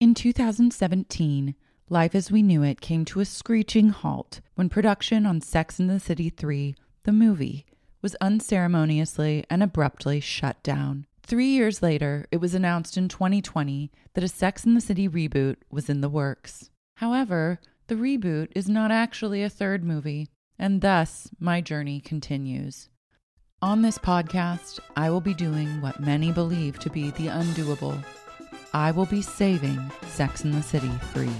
In 2017, Life as We Knew It came to a screeching halt when production on Sex and the City 3, the movie, was unceremoniously and abruptly shut down. Three years later, it was announced in 2020 that a Sex and the City reboot was in the works. However, the reboot is not actually a third movie, and thus my journey continues. On this podcast, I will be doing what many believe to be the undoable. I will be saving Sex and the City free.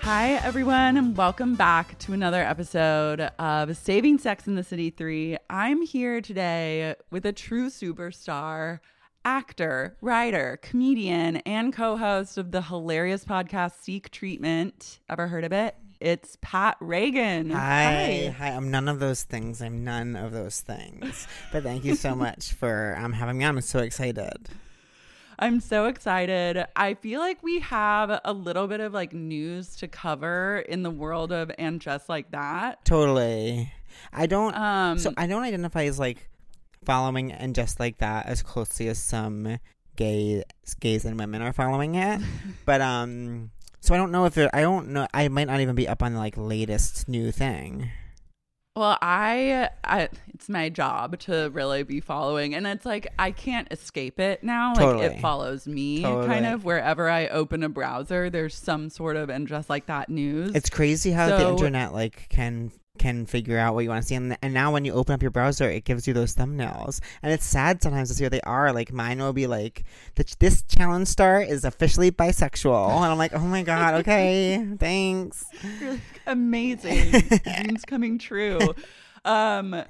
Hi, everyone, and welcome back to another episode of Saving Sex in the City 3. I'm here today with a true superstar, actor, writer, comedian, and co host of the hilarious podcast Seek Treatment. Ever heard of it? It's Pat Reagan. Hi. Hi. I'm none of those things. I'm none of those things. But thank you so much for um, having me on. I'm so excited. I'm so excited. I feel like we have a little bit of like news to cover in the world of and just like that. Totally. I don't. Um, so I don't identify as like following and just like that as closely as some gay gays and women are following it. but um, so I don't know if it, I don't know. I might not even be up on the like latest new thing. Well, I, I, it's my job to really be following, and it's like I can't escape it now. Totally. Like it follows me, Totally. kind of wherever I open a browser. There's some sort of and just like that news. It's crazy how the internet like can can figure out what you want to see, and, and now when you open up your browser, it gives you those thumbnails, and it's sad sometimes to see what they are. Like mine will be like, "This challenge star is officially bisexual," and I'm like, "Oh my god, okay, thanks." Like, amazing dreams coming true um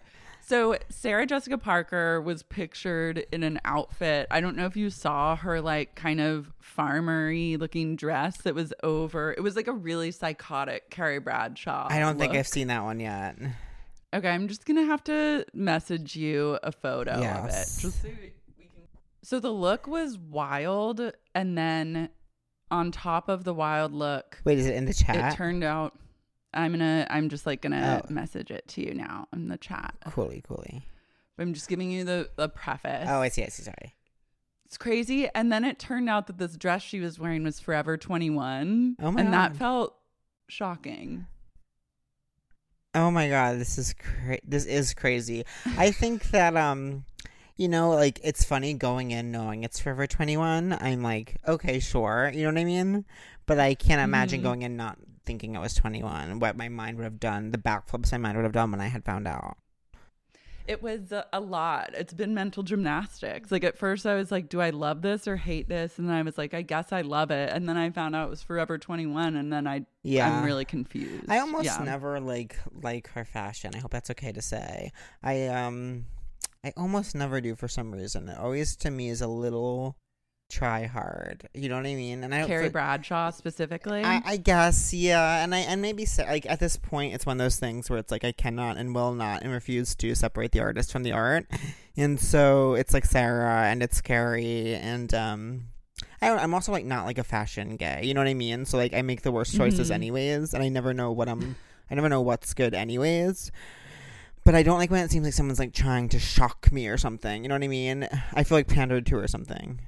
so sarah jessica parker was pictured in an outfit i don't know if you saw her like kind of farmery looking dress that was over it was like a really psychotic carrie bradshaw I don't think. I've seen that one yet. okay i'm just gonna have to message you a photo Yes. of it just so we can so the look was wild and then on top of the wild look Wait, is it in the chat? it turned out i'm gonna i'm just like gonna Oh. message it to you now in the chat Coolly, coolly. i'm just giving you the, the preface Oh, I see. I see. Sorry. it's crazy and then it turned out that this dress she was wearing was forever 21 Oh my and that felt shocking Oh my god, this is cra- this is crazy. I think that um you know, like it's funny going in knowing it's Forever 21. I'm like, okay, sure. You know what I mean? But I can't imagine Mhm. going in not thinking it was 21. What my mind would have done, the backflips my mind would have done when I had found out. it was a, a lot it's been mental gymnastics like at first i was like do i love this or hate this and then i was like i guess i love it and then i found out it was forever 21 and then i Yeah. i'm really confused I almost yeah. never like like her fashion. I hope that's okay to say. I um I almost never do for some reason. It always to me is a little try hard. You know what I mean? And I carrie for- bradshaw specifically I, I guess, yeah, and I and maybe like at this point, it's one of those things where it's like I cannot and will not and refuse to separate the artist from the art, and so it's like Sarah and it's Carrie and um, I don't, I'm also like not like a fashion gay, you know what I mean? So like I make the worst choices Mhm. anyways, and I never know what I'm, I never know what's good anyways. But I don't like when it seems like someone's like trying to shock me or something. You know what I mean? I feel like pandered to or something.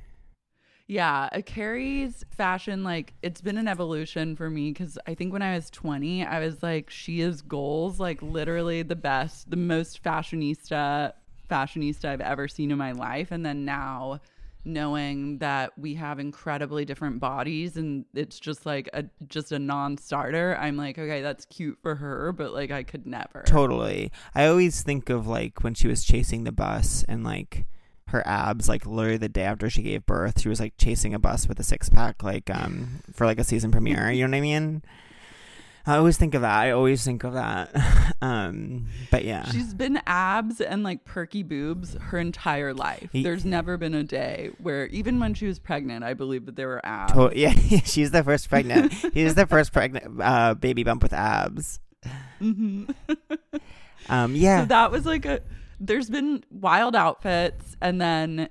Yeah, uh, Carrie's fashion, like, it's been an evolution for me because I think when I was 20, I was like, she is goals, like, literally the best, the most fashionista, fashionista I've ever seen in my life. And then now, knowing that we have incredibly different bodies and it's just like a just a non-starter i'm like okay that's cute for her but like i could never Totally. I always think of like when she was chasing the bus and like her abs, like literally the day after she gave birth, she was like chasing a bus with a six pack, like um for like a season premiere. You know what I mean? I always think of that. I always think of that. um, but yeah, She's been abs and like perky boobs her entire life. There's never been a day where, even when she was pregnant, I believe that there were abs. To- yeah, she's the first pregnant. He's the first pregnant uh, baby bump with abs. hmm Um, yeah, So that was like a. There's been wild outfits, and then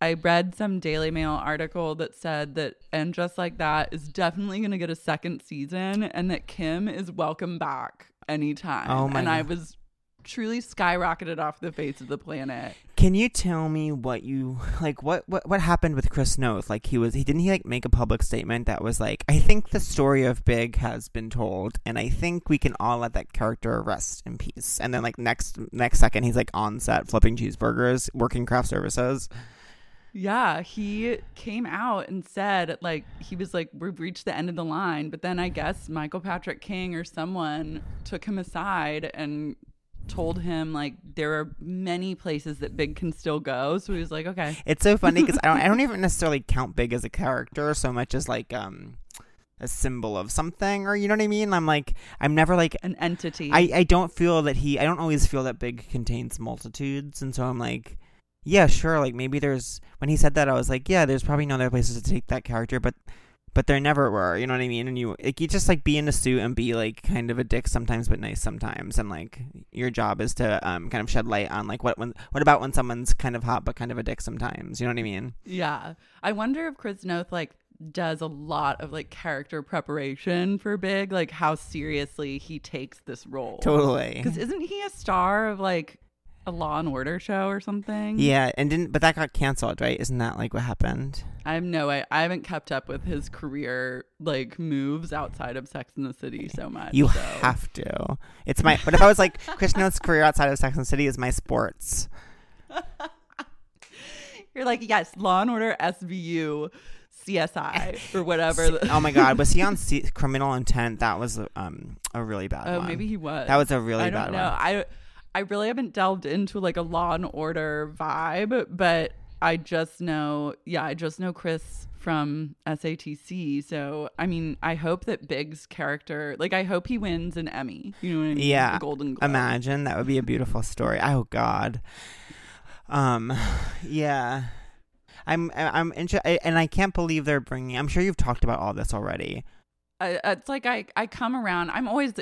I read some Daily Mail article that said that and just like that is definitely going to get a second season, and that Kim is welcome back anytime. Oh my And I was truly skyrocketed off the face of the planet. Can you tell me what you like? What what what happened with Chris Noth? Like he was he didn't he like make a public statement that was like I think the story of Big has been told, and I think we can all let that character rest in peace. And then like next next second he's like on set flipping cheeseburgers, working craft services. Yeah, he came out and said like he was like we've reached the end of the line, but then I guess Michael Patrick King or someone took him aside and told him like there are many places that Big can still go. So he was like, okay, It's so funny because I don't I don't even necessarily count Big as a character so much as like um a symbol of something or you know what I mean. I'm like I'm never like an entity. I, I don't feel that he I don't always feel that big contains multitudes and so I'm like yeah sure like maybe there's when he said that I was like yeah there's probably no other places to take that character but but there never were you know what I mean? And you like you just like be in a suit and be like kind of a dick sometimes but nice sometimes. And like your job is to um kind of shed light on like what when what about when someone's kind of hot but kind of a dick sometimes? You know what I mean? Yeah. I wonder if Chris Noth like does a lot of like character preparation for Big, like how seriously he takes this role. totally. Because isn't he a star of like a Law and Order show or something? yeah and didn't but that got canceled right isn't that like what happened I have no I, I haven't kept up with his career like moves outside of Sex in the City so much. You so. have to. It's my. But if I was like Chris Noth's career outside of Sex and the City is my sports. You're like, yes, Law and Order SVU CSI or whatever. oh my God, was he on C- Criminal Intent? That was um a really bad Oh, one. maybe he was. That was a really I bad don't know. one. I I really haven't delved into like a Law and Order vibe, but I just know, yeah, I just know Chris from SATC. So I mean, I hope that Big's character, like, I hope he wins an Emmy. You know what I mean? Yeah, A Golden Globe. Imagine that would be a beautiful story. Oh God. Um, yeah. I'm I'm interested, and I can't believe they're bringing. I'm sure you've talked about all this already. I, it's like I, I come around. I'm always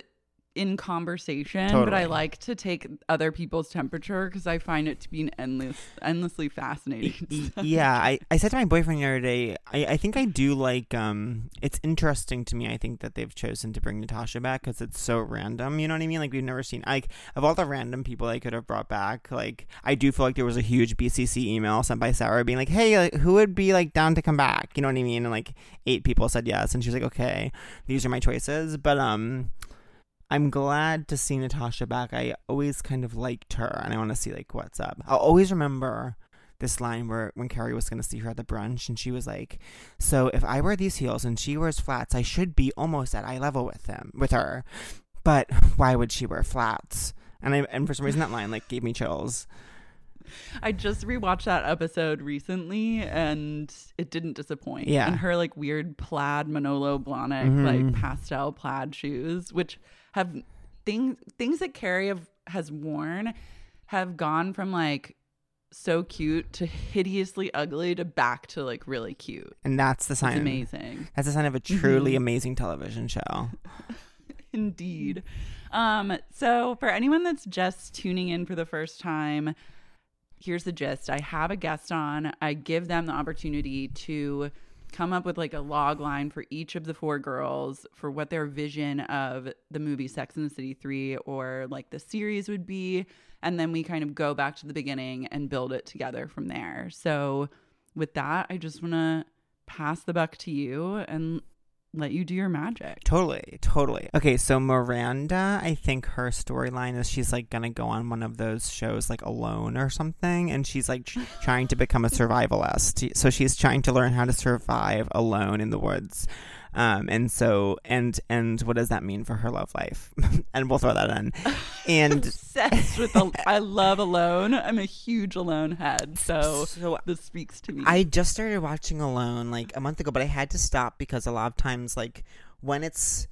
in conversation, but I like to take other people's temperature because I find it to be an endless, endlessly fascinating. Yeah I, I said to my boyfriend the other day I, I think i do like um it's interesting to me i think that they've chosen to bring natasha back because it's so random you know what i mean? Like we've never seen like of all the random people they could have brought back like i do feel like there was a huge bcc email sent by sarah being like hey like, who would be like down to come back? You know what i mean? And like eight people said yes and she was like okay these are my choices. But um I'm glad to see Natasha back. I always kind of liked her, and I want to see like what's up. I'll always remember this line where when Carrie was going to see her at the brunch, and she was like, "So if I wear these heels and she wears flats, I should be almost at eye level with them with her. But why would she wear flats?" And I, and for some reason that line like gave me chills. I just rewatched that episode recently and it didn't disappoint. Yeah. And her like weird plaid Manolo Blahnik, Mhm. like pastel plaid shoes, which have things things that Carrie have, has worn have gone from like so cute to hideously ugly to back to like really cute. And that's the It's sign. amazing. That's a sign of a truly Mhm. amazing television show. Indeed. Um, so for anyone that's just tuning in for the first time, here's the gist. I have a guest on. I give them the opportunity to come up with like a log line for each of the four girls for what their vision of the movie Sex and the City 3 or like the series would be. And then we kind of go back to the beginning and build it together from there. So with that, I just want to pass the buck to you and let you do your magic. Totally, totally. Okay, so Miranda, I think her storyline is she's like gonna go on one of those shows like Alone or something, and she's like tr- trying to become a survivalist. So she's trying to learn how to survive alone in the woods. Um, and so, and and what does that mean for her love life? and we'll throw that in. And obsessed with the I love Alone. I'm a huge Alone head, so, So this speaks to me. I just started watching Alone like a month ago, but I had to stop because a lot of times, like when it's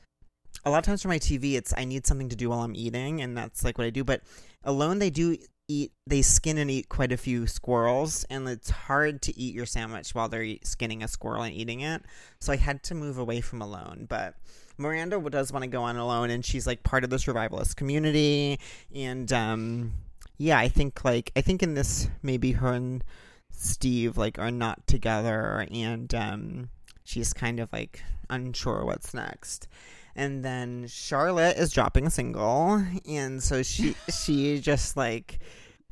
a lot of times for my TV, it's I need something to do while I'm eating, and that's like what I do. But alone, they do eat, they skin and eat quite a few squirrels, and it's hard to eat your sandwich while they're skinning a squirrel and eating it. So I had to move away from alone. But Miranda does want to go on alone, and she's like part of the survivalist community, and um, yeah, I think like I think in this maybe her and Steve like are not together, and um, she's kind of like unsure what's next and then Charlotte is dropping a single, and so she she just like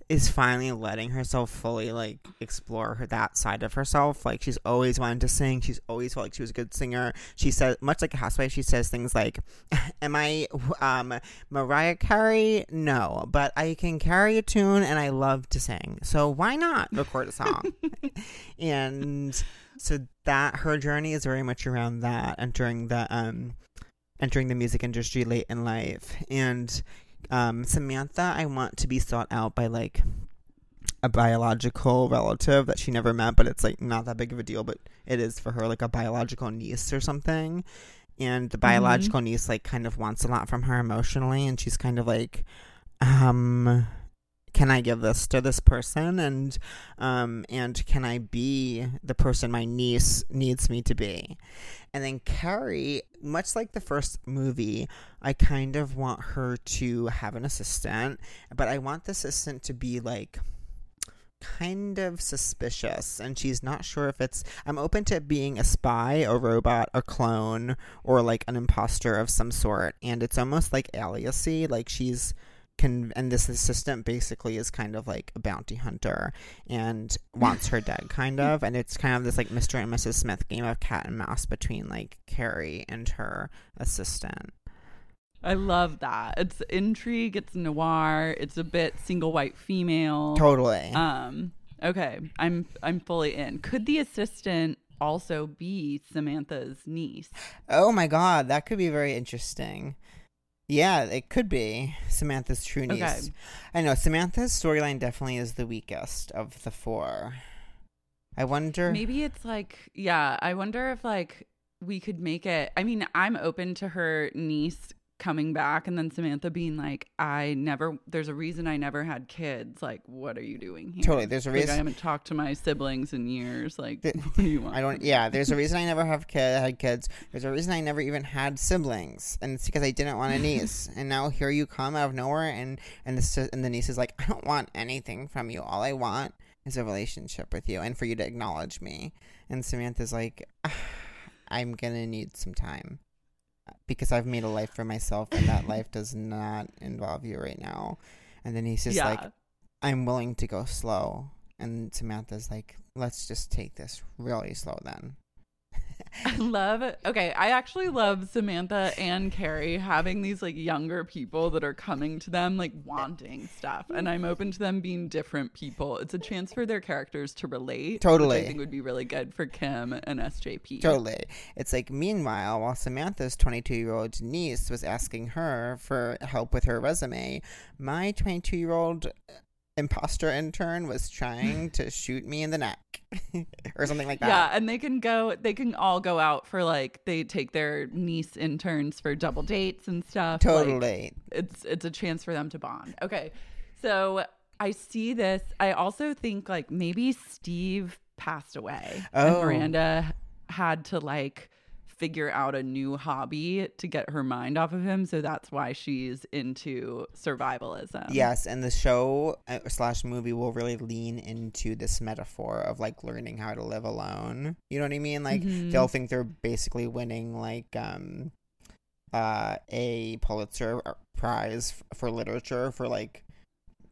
is finally letting herself fully like explore her that side of herself. Like she's always wanted to sing. She's always felt like she was a good singer. She says much like a housewife. She says things like, "Am I um Mariah Carey? No, but I can carry a tune and I love to sing. So why not record a song?" and so that her journey is very much around that and during the um entering the music industry late in life. And um, Samantha, I want to be sought out by like a biological relative that she never met, but it's like not that big of a deal, but it is for her, like a biological niece or something. And the biological mm-hmm. niece like kind of wants a lot from her emotionally, and she's kind of like, um, can I give this to this person and um and can I be the person my niece needs me to be? And then Carrie, much like the first movie, I kind of want her to have an assistant, but I want the assistant to be like kind of suspicious and she's not sure if it's I'm open to being a spy, a robot, a clone, or like an imposter of some sort. And it's almost like aliasy, like she's can and this assistant basically is kind of like a bounty hunter and wants her dead kind of and it's kind of this like mr and mrs smith game of cat and mouse between like carrie and her assistant I love that. It's intrigue, it's noir, it's a bit single white female. Totally. Um okay, I'm I'm fully in. Could the assistant also be Samantha's niece? Oh my god, that could be very interesting. Yeah, it could be Samantha's true niece. Okay. I know Samantha's storyline definitely is the weakest of the four. I wonder. Maybe it's like, yeah, I wonder if like we could make it. I mean, I'm open to her niece coming back and then Samantha being like, I never, there's a reason I never had kids. Like, what are you doing here? Totally. There's a reason. Like, I haven't talked to my siblings in years. Like, the, what do you want? I don't, yeah, there's a reason I never have kid, had kids. There's a reason I never even had siblings. And it's because I didn't want a niece. and now here you come out of nowhere and, and the, and the niece is like, I don't want anything from you. All I want is a relationship with you and for you to acknowledge me. And Samantha's like, ah, I'm going to need some time because I've made a life for myself and that life does not involve you right now. And then he's just yeah. like, I'm willing to go slow. And Samantha's like, let's just take this really slow then. I love okay, I actually love Samantha and Carrie having these like younger people that are coming to them like wanting stuff. And I'm open to them being different people. It's a chance for their characters to relate. Totally. I think would be really good for Kim and SJP. Totally. It's like meanwhile, while Samantha's 22 year old niece was asking her for help with her resume, my 22 year old imposter intern was trying to shoot me in the neck or something like that. Yeah, and they can go they can all go out for like they take their niece interns for double dates and stuff. Totally. Like, it's it's a chance for them to bond. Okay. So I see this. I also think like maybe Steve passed away oh. and Miranda had to like figure out a new hobby to get her mind off of him. So that's why she's into survivalism. Yes, and the show uh, slash movie will really lean into this metaphor of like learning how to live alone. You know what I mean? Like mm-hmm. they'll think they're basically winning like um uh a Pulitzer prize for literature for like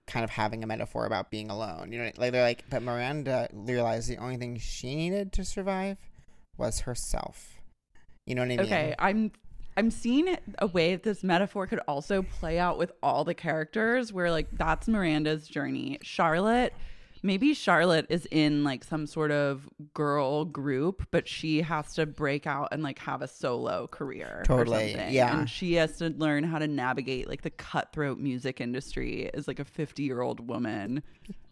kind of having a metaphor about being alone. You know, like they're like, but Miranda realized the only thing she needed to survive was herself. You know what I mean? Okay, I'm I'm seeing a way that this metaphor could also play out with all the characters where like that's Miranda's journey. Charlotte maybe Charlotte is in like some sort of girl group, but she has to break out and like have a solo career. Totally. Yeah. And she has to learn how to navigate like the cutthroat music industry as like a 50 year old woman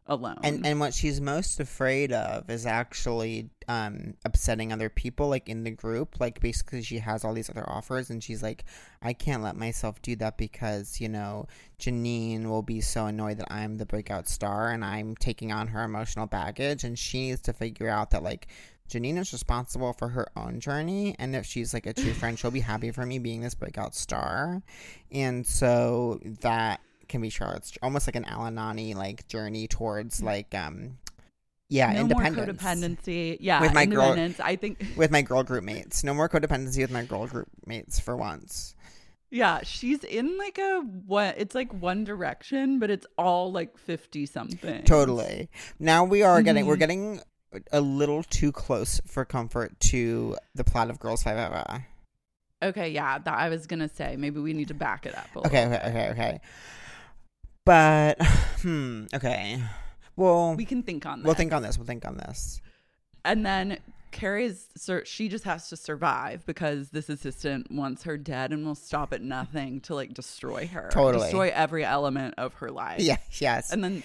alone. And and what she's most afraid of is actually um upsetting other people like in the group. Like basically she has all these other offers and she's like, I can't let myself do that because, you know, Janine will be so annoyed that I'm the breakout star and I'm taking on her emotional baggage and she needs to figure out that like Janine is responsible for her own journey, and if she's like a true friend, she'll be happy for me being this breakout star. And so that can be Charlotte's almost like an Alanani like journey towards like um yeah no independence more codependency. Yeah, With my girl- I think with my girl group mates. No more codependency with my girl group mates for once. Yeah, she's in like a what? It's like One Direction, but it's all like fifty something. Totally. Now we are getting we're Mhm. getting a little too close for comfort to the plot of Girls5eva. Okay, yeah, that I was gonna say. Maybe we need to back it up. A Okay, okay, okay, okay. But hmm, okay. Well, We can think on this. we'll think on this. We'll think on this. And then Carrie's sur- she just has to survive because this assistant wants her dead and will stop at nothing to like destroy her. Totally. Destroy every element of her life. Yeah, yes. And then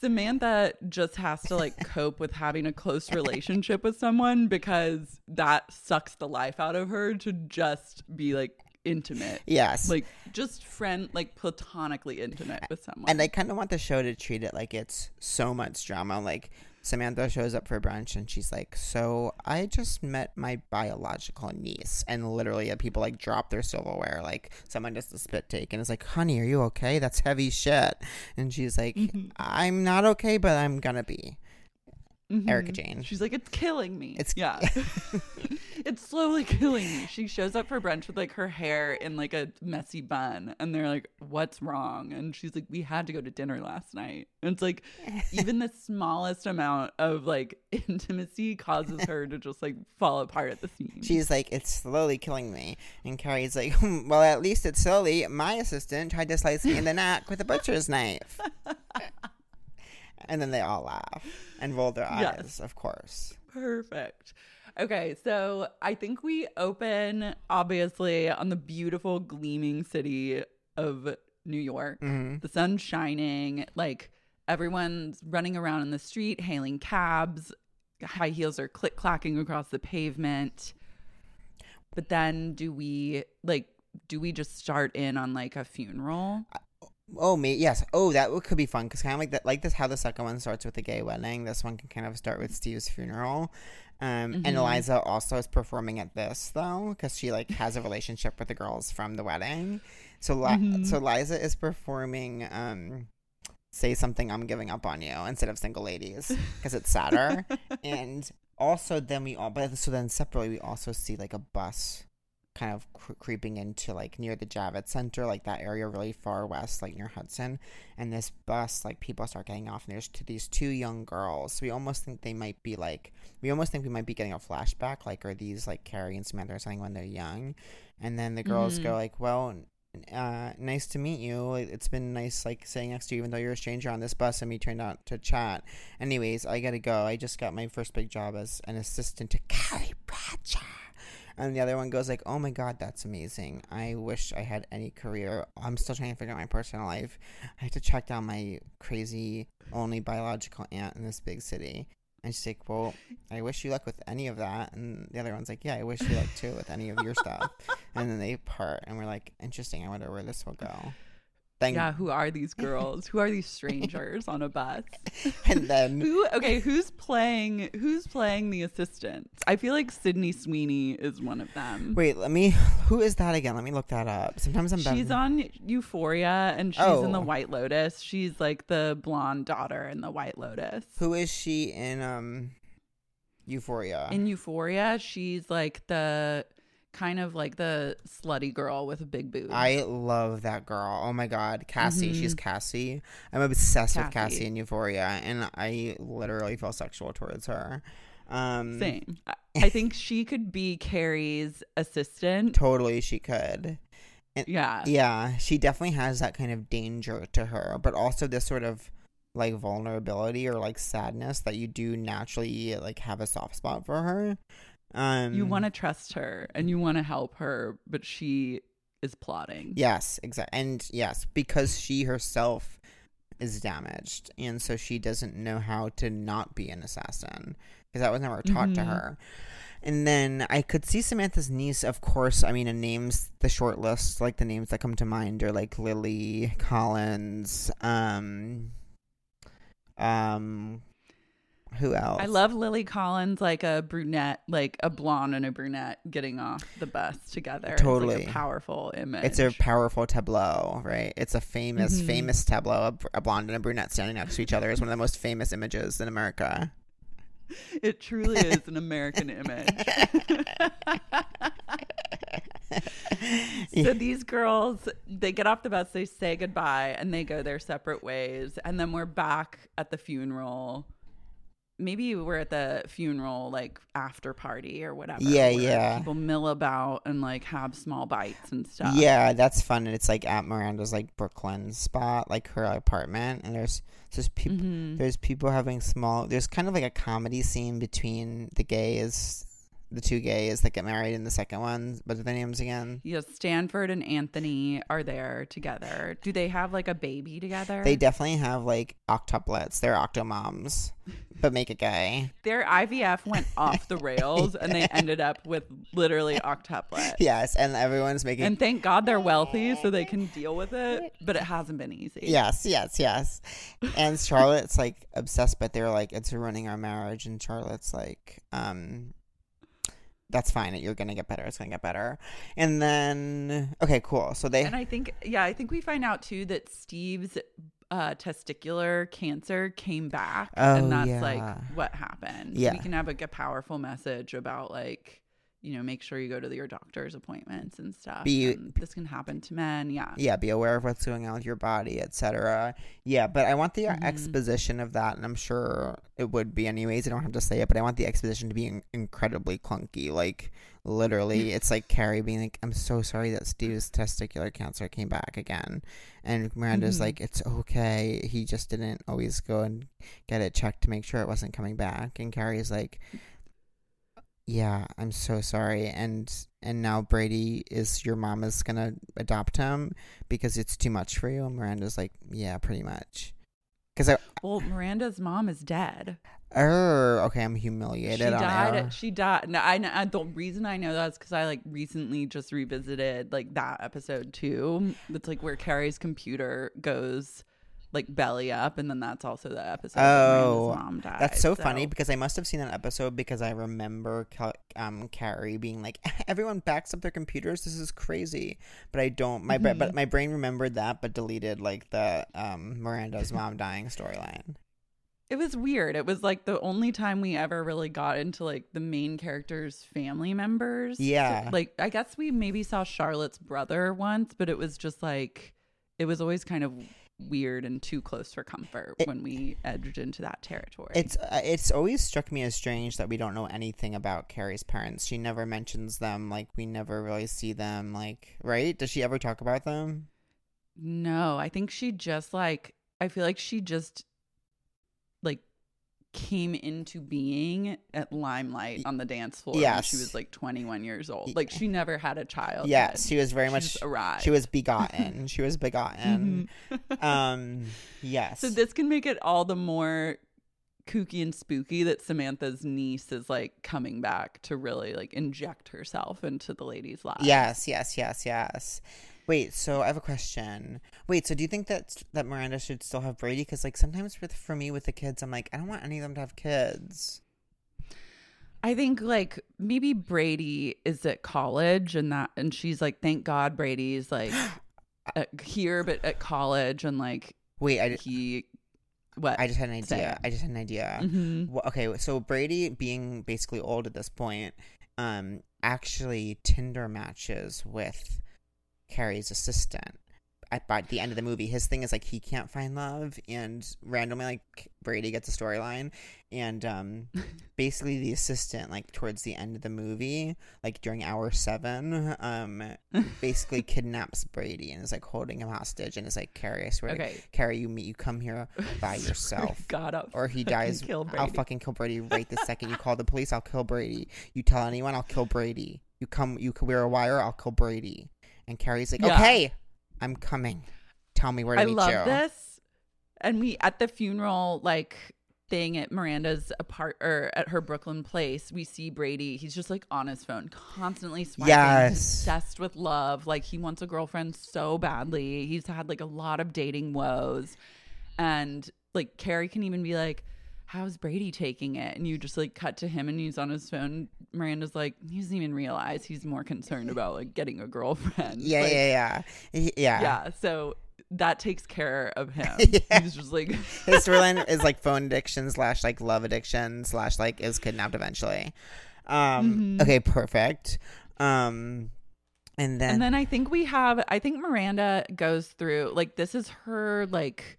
Samantha just has to like cope with having a close relationship with someone because that sucks the life out of her to just be like intimate. yes. Like just friend like platonically intimate with someone. and I kind of want the show to treat it like it's so much drama. Like Samantha shows up for brunch and she's like, "So I just met my biological niece," and literally, uh, people like drop their silverware. Like someone does a spit take and is like, "Honey, are you okay? That's heavy shit." And she's like, "I'm not okay, but I'm gonna be." Mhm. Erika Jayne. She's like, it's killing me. It's- yeah, it's slowly killing me. She shows up for brunch with like her hair in like a messy bun, and they're like, "What's wrong?" And she's like, "We had to go to dinner last night." And it's like, even the smallest amount of like intimacy causes her to just like fall apart at the seams. She's like, "It's slowly killing me," and Carrie's like, "Hmm, "Well, at least it's slowly." My assistant tried to slice me in the neck with a butcher's knife. And then they all laugh and roll their eyes, Yes. of course. Perfect. Okay, so I think we open obviously on the beautiful gleaming city of New York. Mm-hmm. The sun's shining, like everyone's running around in the street, hailing cabs. High heels are click clacking across the pavement. But then do we like do we just start in on like a funeral? Oh, me, yes. Oh, that could be fun because kind of like that, like this. How the second one starts with a gay wedding. This one can kind of start with Steve's funeral. Um, and Mhm. Eliza also is performing at this though because she like has a relationship with the girls from the wedding. So, Li- Mhm. so Liza is performing. Um, say something. I'm giving up on you instead of single ladies because it's sadder. and also, then we all. But so then separately, we also see like a bus kind of cr- creeping into like near the Javits Center, like that area really far west, like near Hudson. And this bus, like people start getting off, and there's two, these two young girls. We almost think they might be like, we almost think we might be getting a flashback, like are these like Carrie and Samantha or something when they're young? And then the girls Mhm. go like, well. Uh, nice to meet you. It's been nice, like sitting next to you, even though you're a stranger on this bus, and we turned out to chat. Anyways, I gotta go. I just got my first big job as an assistant to Carrie Bradshaw. And the other one goes like, "Oh my god, that's amazing! I wish I had any career. I'm still trying to figure out my personal life. I have to track down my crazy only biological aunt in this big city." And she's like, "Well, I wish you luck with any of that." And the other one's like, "Yeah, I wish you luck too with any of your stuff." And then they part, and we're like, "Interesting. I wonder where this will go." Yeah, who are these girls? who are these strangers on a bus? and then Who okay, who's playing who's playing the assistant? I feel like Sydney Sweeney is one of them. wait, let me. Who is that again? Let me look that up. Sometimes I'm. bad- She's on Euphoria and she's in the Oh. White Lotus. She's like the blonde daughter in the White Lotus. Who is she in um Euphoria? In Euphoria, she's like the kind of like the slutty girl with a big boob. I love that girl. Oh my god, Cassie. Mhm. She's Cassie. I'm obsessed with Cassie. In Euphoria, and I literally feel sexual towards her. Um, Same. I- I think she could be Carrie's assistant. Totally, she could. Yeah. Yeah, she definitely has that kind of danger to her, but also this sort of like vulnerability or like sadness that you do naturally like have a soft spot for her. Um, You want to trust her and you want to help her, but she is plotting. Yes, exactly. And yes, because she herself is damaged, and so she doesn't know how to not be an assassin because that was never taught to Mhm. her. And then I could see Samantha's niece, of course. I mean, in names, the short list, like the names that come to mind are like Lily Collins, um, um, who else? I love Lily Collins, like a brunette, like a blonde and a brunette getting off the bus together. It's like Totally. a powerful image. It's a powerful tableau, right? It's a famous, Mhm. famous tableau. A, a blonde and a brunette standing next to each other is one of the most famous images in America. It truly is an American image. so these girls, they get off the bus, they say goodbye, and they go their separate ways. And then we're back at the funeral. Maybe we're at the funeral like after party or whatever. Yeah, yeah. People mill about and like have small bites and stuff. Yeah, that's fun. And it's like at Miranda's like Brooklyn spot, like her apartment, and there's just people. Mhm. There's people having small. There's kind of like a comedy scene between the gays, the two gays that get married in the second one. What are their names again? Yes, Stanford and Anthony are there together. Do they have like a baby together? They definitely have like octuplets. They're octomoms, but make it gay. Their IVF went off the rails and they ended up with literally octuplets. Yes, and everyone's making. And thank God they're wealthy so they can deal with it, but it hasn't been easy. Yes, yes, yes. And Charlotte's like obsessed, but they're like, it's ruining our marriage. And Charlotte's like, um, that's fine. You're gonna get better. It's gonna get better. And then, okay, cool. So they, And I think, yeah, I think we find out too that Steve's uh, testicular cancer came back. Oh, and that's yeah. like what happened. Yeah. We can have like a powerful message about like, you know, make sure you go to your doctor's appointments and stuff. Be- and this can happen to men. Yeah. yeah, be aware of what's going on with your body, etc. Yeah, but I want the uh Mhm. exposition of that, and I'm sure it would be anyways. I don't have to say it, but I want the exposition to be in- incredibly clunky. Like literally, it's like Carrie being like, "I'm so sorry that Steve's testicular cancer came back again," and Miranda's Mhm. like, "It's okay. He just didn't always go and get it checked to make sure it wasn't coming back," and Carrie's like. Yeah, I'm so sorry, and and now Brady is your mom is gonna adopt him because it's too much for you. And Miranda's like, yeah, pretty much. Because I, Well, Miranda's mom is dead. er, okay, I'm humiliated. she died. air. She died. No, I, I the reason I know that is because I like recently just revisited like that episode too. It's like where Carrie's computer goes like belly up, and then that's also the episode. Oh, Miranda's mom died. That's so, funny because I must have seen that episode because I remember um Carrie being like, "Everyone backs up their computers. This is crazy." But I don't. My Mm-hmm. but my brain remembered that, but deleted like the um Miranda's mom dying storyline. it was weird. It was like the only time we ever really got into like the main character's family members. So, Yeah. like I guess we maybe saw Charlotte's brother once, but it was just like it was always kind of weird and too close for comfort It- when we edged into that territory. It's uh, it's always struck me as strange that we don't know anything about Carrie's parents. She never mentions them. Like we never really see them. Like right? Does she ever talk about them? no, I think she just like I feel like she just came into being at Limelight on the dance floor when Yes. she was like 21 years old. Like she never had a child. Yes, she was very She much. arrived. She was begotten. she was begotten. um. Yes. So this can make it all the more kooky and spooky that Samantha's niece is like coming back to really like inject herself into the ladies' lives. Yes, yes, yes, yes. Wait, so I have a question. Wait, so do you think that that Miranda should still have Brady? Because like sometimes with for me with the kids, I'm like, I don't want any of them to have kids. I think like maybe Brady is at college and that and she's like thank God Brady's like at, here but at college and like Wait, I, just- he what I just had an idea. it. I just had an idea. Mhm. Wha- okay, so Brady being basically old at this point, um, actually Tinder matches with Carrie's assistant. At by the end of the movie, his thing is like he can't find love, and randomly like Brady gets a storyline, and um, basically the assistant like towards the end of the movie, like during hour seven, um, basically kidnaps Brady and is like holding him hostage, and is like Carrie, I swear, to- Okay. Carrie, you meet, you come here by yourself God or he dies. I'll fucking kill Brady right the second. You call the police, I'll kill Brady. You tell anyone, I'll kill Brady. You come, you wear a wire, I'll kill Brady. And Carrie's like, Yeah. okay, I'm coming. Tell me where to I meet love this. and we at the funeral like thing at Miranda's apart or at her Brooklyn place, we see Brady. He's just like on his phone, constantly swiping, Yes. obsessed with love. Like he wants a girlfriend so badly. He's had like a lot of dating woes, and like Carrie can even be like. How's Brady taking it? And you just like cut to him and he's on his phone. Miranda's like, he doesn't even realize he's more concerned about like getting a girlfriend. Yeah, Like, yeah, yeah, yeah. yeah. So that takes care of him. Yeah. He's just like, His storyline is like phone addiction slash like love addiction slash like is kidnapped eventually. Um. Mhm. Okay. Perfect. Um. And then, and then I think we have, I think Miranda goes through, like, this is her, like,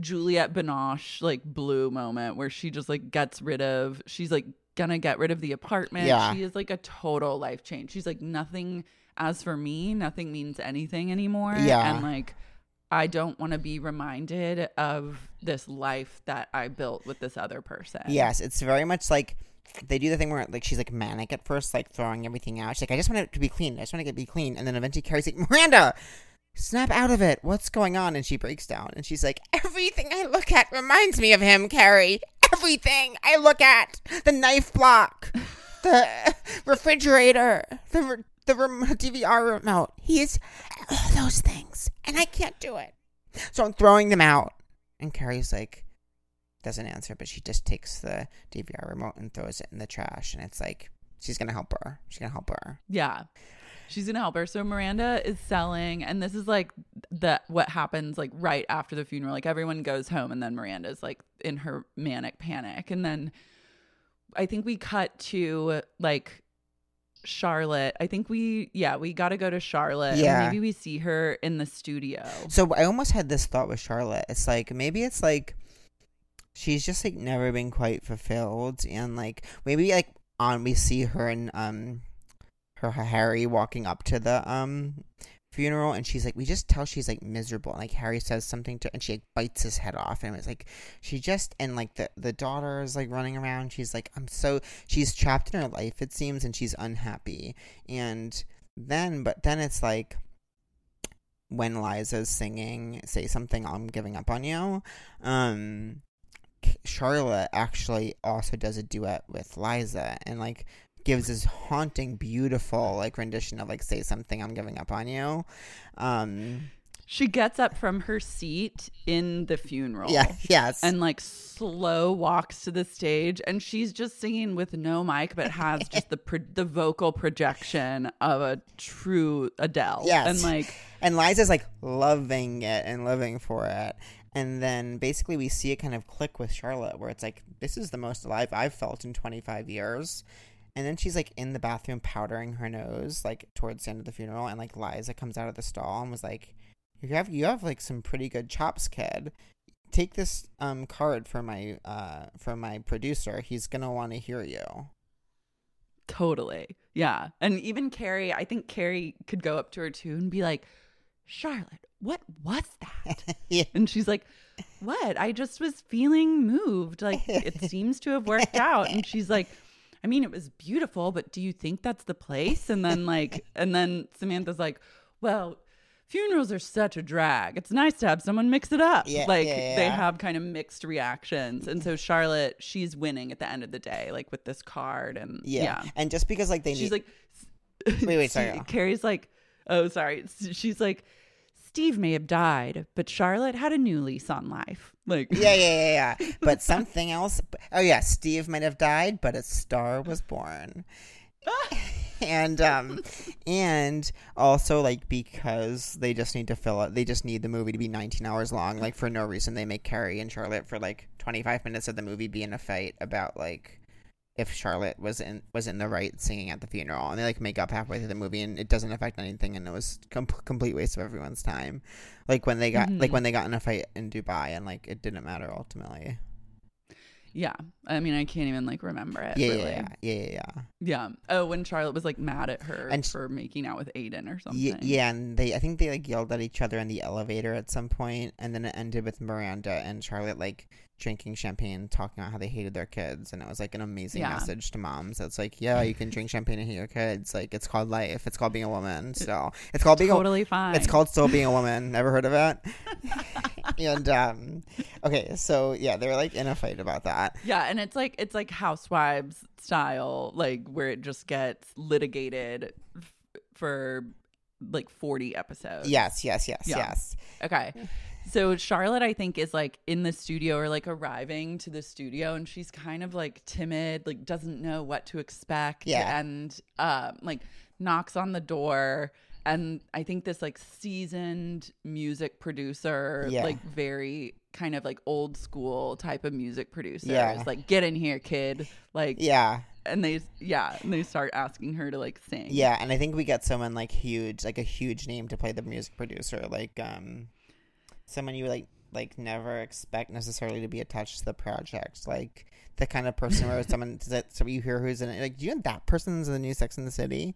Juliette Binoche, like, blue moment where she just, like, gets rid of, she's, like, gonna get rid of the apartment. Yeah. She is, like, a total life change. She's, like, nothing, as for me, nothing means anything anymore. Yeah. And, like, I don't want to be reminded of this life that I built with this other person. Yes, it's very much like they do the thing where like she's like manic at first, like throwing everything out. She's like, I just want it to be clean. I just want to get be clean. And then eventually Carrie's like, Miranda, snap out of it. What's going on? And she breaks down and she's like, Everything I look at reminds me of him, Carrie. Everything I look at, the knife block, the refrigerator, the the DVR remote. He is all those things, and I can't do it. So I'm throwing them out. And Carrie's like, doesn't answer, but she just takes the DVR remote and throws it in the trash. And it's like, she's going to help her. She's going to help her. Yeah. She's gonna help her. So Miranda is selling, and this is like the what happens like right after the funeral. Like everyone goes home, and then Miranda's like in her manic panic, and then I think we cut to like Charlotte. I think we yeah we got to go to Charlotte. Yeah. maybe we see her in the studio. So I almost had this thought with Charlotte. It's like, maybe it's like, she's just like never been quite fulfilled. And like, maybe like on, we see her and, um, her Harry walking up to the, um, funeral and she's like we just tell she's like miserable and like harry says something to and she like bites his head off and it's like she just and like the the daughter is like running around she's like i'm so she's trapped in her life it seems and she's unhappy and then but then it's like when liza's singing say something i'm giving up on you um charlotte actually also does a duet with liza and like gives this haunting beautiful like rendition of like say something i'm giving up on you um She gets up from her seat in the funeral. yeah yes and like slow walks to the stage and she's just singing with no mic but has just the pro- the vocal projection of a true Adele Yes. and like and liza's like loving it and living for it and then basically we see it kind of click with charlotte where it's like this is the most alive i've felt in 25 years and then she's like in the bathroom powdering her nose like towards the end of the funeral and like liza comes out of the stall and was like you have you have like some pretty good chops kid. Take this um card for my uh for my producer. He's gonna want to hear you. Totally. Yeah. And even Carrie I think Carrie could go up to her too and be like Charlotte what was that? Yeah. And she's like what? I just was feeling moved. Like it seems to have worked out. And she's like I mean it was beautiful but do you think that's the place? And then like and then Samantha's like well funerals are such a drag. It's nice to have someone mix it up. Yeah, like yeah, they have kind of mixed reactions. And so Charlotte she's winning at the end of the day like with this card and yeah, yeah, and just because like they she's need like Wait, wait, sorry. Carrie's like oh sorry. She's like Steve may have died but Charlotte had a new lease on life like yeah, yeah, yeah, yeah. But something else. Oh yeah, Steve might have died, but a star was born. and um, and also like because they just need to fill it. They just need the movie to be 19 hours long. Like for no reason, they make Carrie and Charlotte for like 25 minutes of the movie be in a fight about like if Charlotte was in was in the right singing at the funeral, and they like make up halfway through the movie, and it doesn't affect anything, and it was com- complete waste of everyone's time. Like when they got like Mhm. when they got in a fight in Dubai, and like it didn't matter ultimately. yeah I mean I can't even like remember it Yeah, really yeah, yeah, yeah, yeah. Yeah. Oh, when Charlotte was like mad at her And for making out with Aiden or something. Yeah, yeah, and they I think they like yelled at each other in the elevator at some point, and then it ended with Miranda and Charlotte like drinking champagne, talking about how they hated their kids, and it was like an amazing Yeah. message to moms. It's like, yeah, you can drink champagne and hate your kids. Like it's called life. It's called being a woman. So it's called being a Totally fine. It's called Still Being a Woman. Never heard of it? and um Okay, so yeah, they're like in a fight about that. Yeah, and it's like it's like housewives style, like where it just gets litigated f- for like 40 episodes. Yes, yes, yes, Yeah. yes. Okay. So Charlotte, I think, is like in the studio or like arriving to the studio, and she's kind of like timid, like doesn't know what to expect, Yeah. and um, like knocks on the door, and I think this like seasoned music producer, Yeah. like very kind of like old school type of music producer, Yeah. is like, "Get in here, kid!" Like, Yeah, and they, yeah, and they start asking her to like sing. yeah, and I think we get someone like huge, like a huge name to play the music producer, like um, someone you like like never expect necessarily to be attached to the project, like the kind of person where someone that so you hear who's in it, like do you know that person's in the new Sex in the City?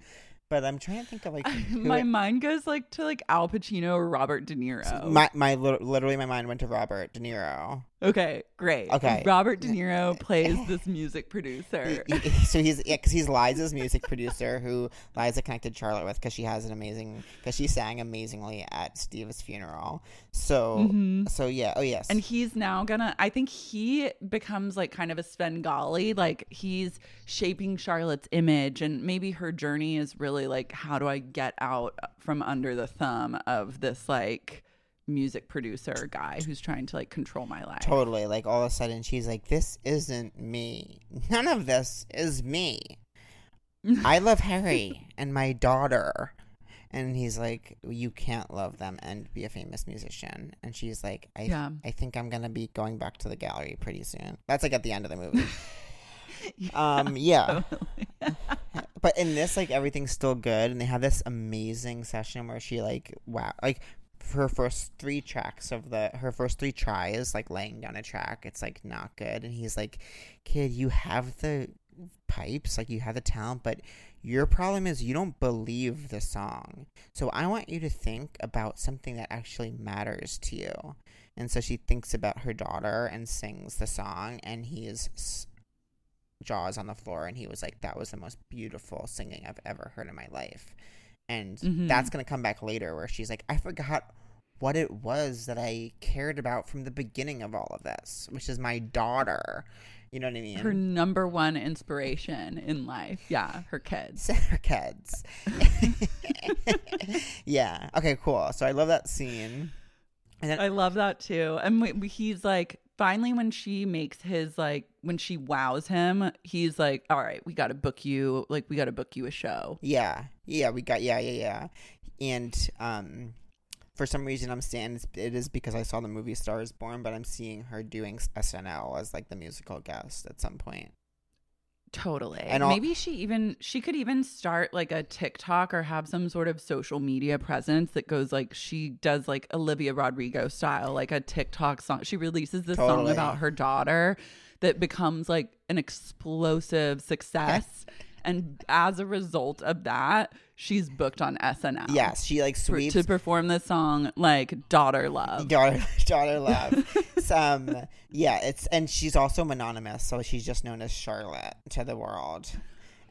But I'm trying to think of like My it- mind goes like to like Al Pacino or Robert De Niro. my my literally my mind went to Robert De Niro. Okay, great. Okay. Robert De Niro plays this music producer. He- he- so he's yeah, because he's Liza's music producer, who Liza connected Charlotte with because she has an amazing because she sang amazingly at Steve's funeral. So so yeah, oh yes, Mm-hmm. And he's now gonna, I think he becomes like kind of a Svengali. Like he's shaping Charlotte's image, and maybe her journey is really like, how do I get out from under the thumb of this like music producer guy who's trying to like control my life? totally like all of a sudden she's like, "This isn't me. None of this is me. I love Harry and my daughter." And he's like, "You can't love them and be a famous musician." And she's like, "I, Yeah. I think I'm gonna be going back to the gallery pretty soon." That's like at the end of the movie. um, yeah. But in this, like everything's still good, and they have this amazing session where she like wow, like her first three tracks of the her first three tries, like laying down a track, it's like not good, and he's like, "Kid, you have the pipes, like you have the talent, but." Your problem is you don't believe the song. So I want you to think about something that actually matters to you. And so she thinks about her daughter and sings the song, and he is s- jaws on the floor and he was like that was the most beautiful singing i've ever heard in my life and Mhm. that's going to come back later where she's like i forgot what it was that i cared about from the beginning of all of this which is my daughter you know what i mean Her number one inspiration in life. Yeah, her kids. her kids yeah okay cool so i love that scene and then I love that too. And we, we- he's like, finally, when she makes his like, when she wows him, he's like, all right, we got to book you. Like, we got to book you a show. Yeah, yeah, we got yeah, yeah, yeah, and um, for some reason I'm saying it's- because I saw the movie Star is Born, but I'm seeing her doing SNL as like the musical guest at some point. Totally. And all- Maybe she even she could even start like a TikTok or have some sort of social media presence that goes like she does like Olivia Rodrigo style, like a TikTok song. She releases this song about her daughter that becomes like an explosive success. and as a result of that, she's booked on SNL. Yes, she like sweeps to perform the song like Daughter Love. daughter daughter love. Some, yeah, it's and she's also anonymous, so she's just known as Charlotte to the world.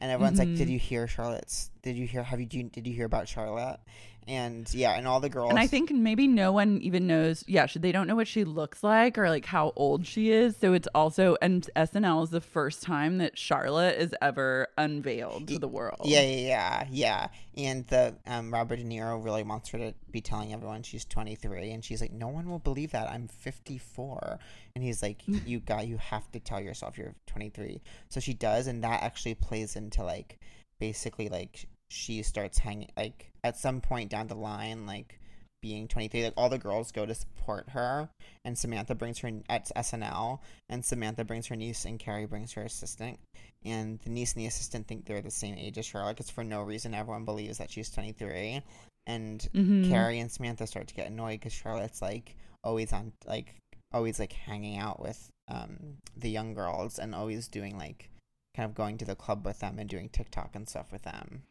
And everyone's like, Mm-hmm. "Did you hear Charlotte's? Did you hear? Have you? Did you hear about Charlotte?" And yeah, and all the girls. And I think maybe no one even knows. Yeah, should they don't know what she looks like or like how old she is. So it's also and SNL is the first time that Charlotte is ever unveiled to the world. Yeah, yeah, yeah, yeah. And the um, Robert De Niro really wants her to be telling everyone she's 23, and she's like, "No one will believe that. I'm 54." And he's like, "You got, you have to tell yourself you're 23." So she does, and that actually plays into like, basically, like she starts hanging like at some point down the line, like being 23 like all the girls go to support her and samantha brings her at snl and samantha brings her niece and carrie brings her assistant and the niece and the assistant think they're the same age as charlotte because for no reason everyone believes that she's 23 and Mhm. carrie and samantha start to get annoyed because charlotte's like always on like always like hanging out with um the young girls and always doing like kind of going to the club with them and doing tiktok and stuff with them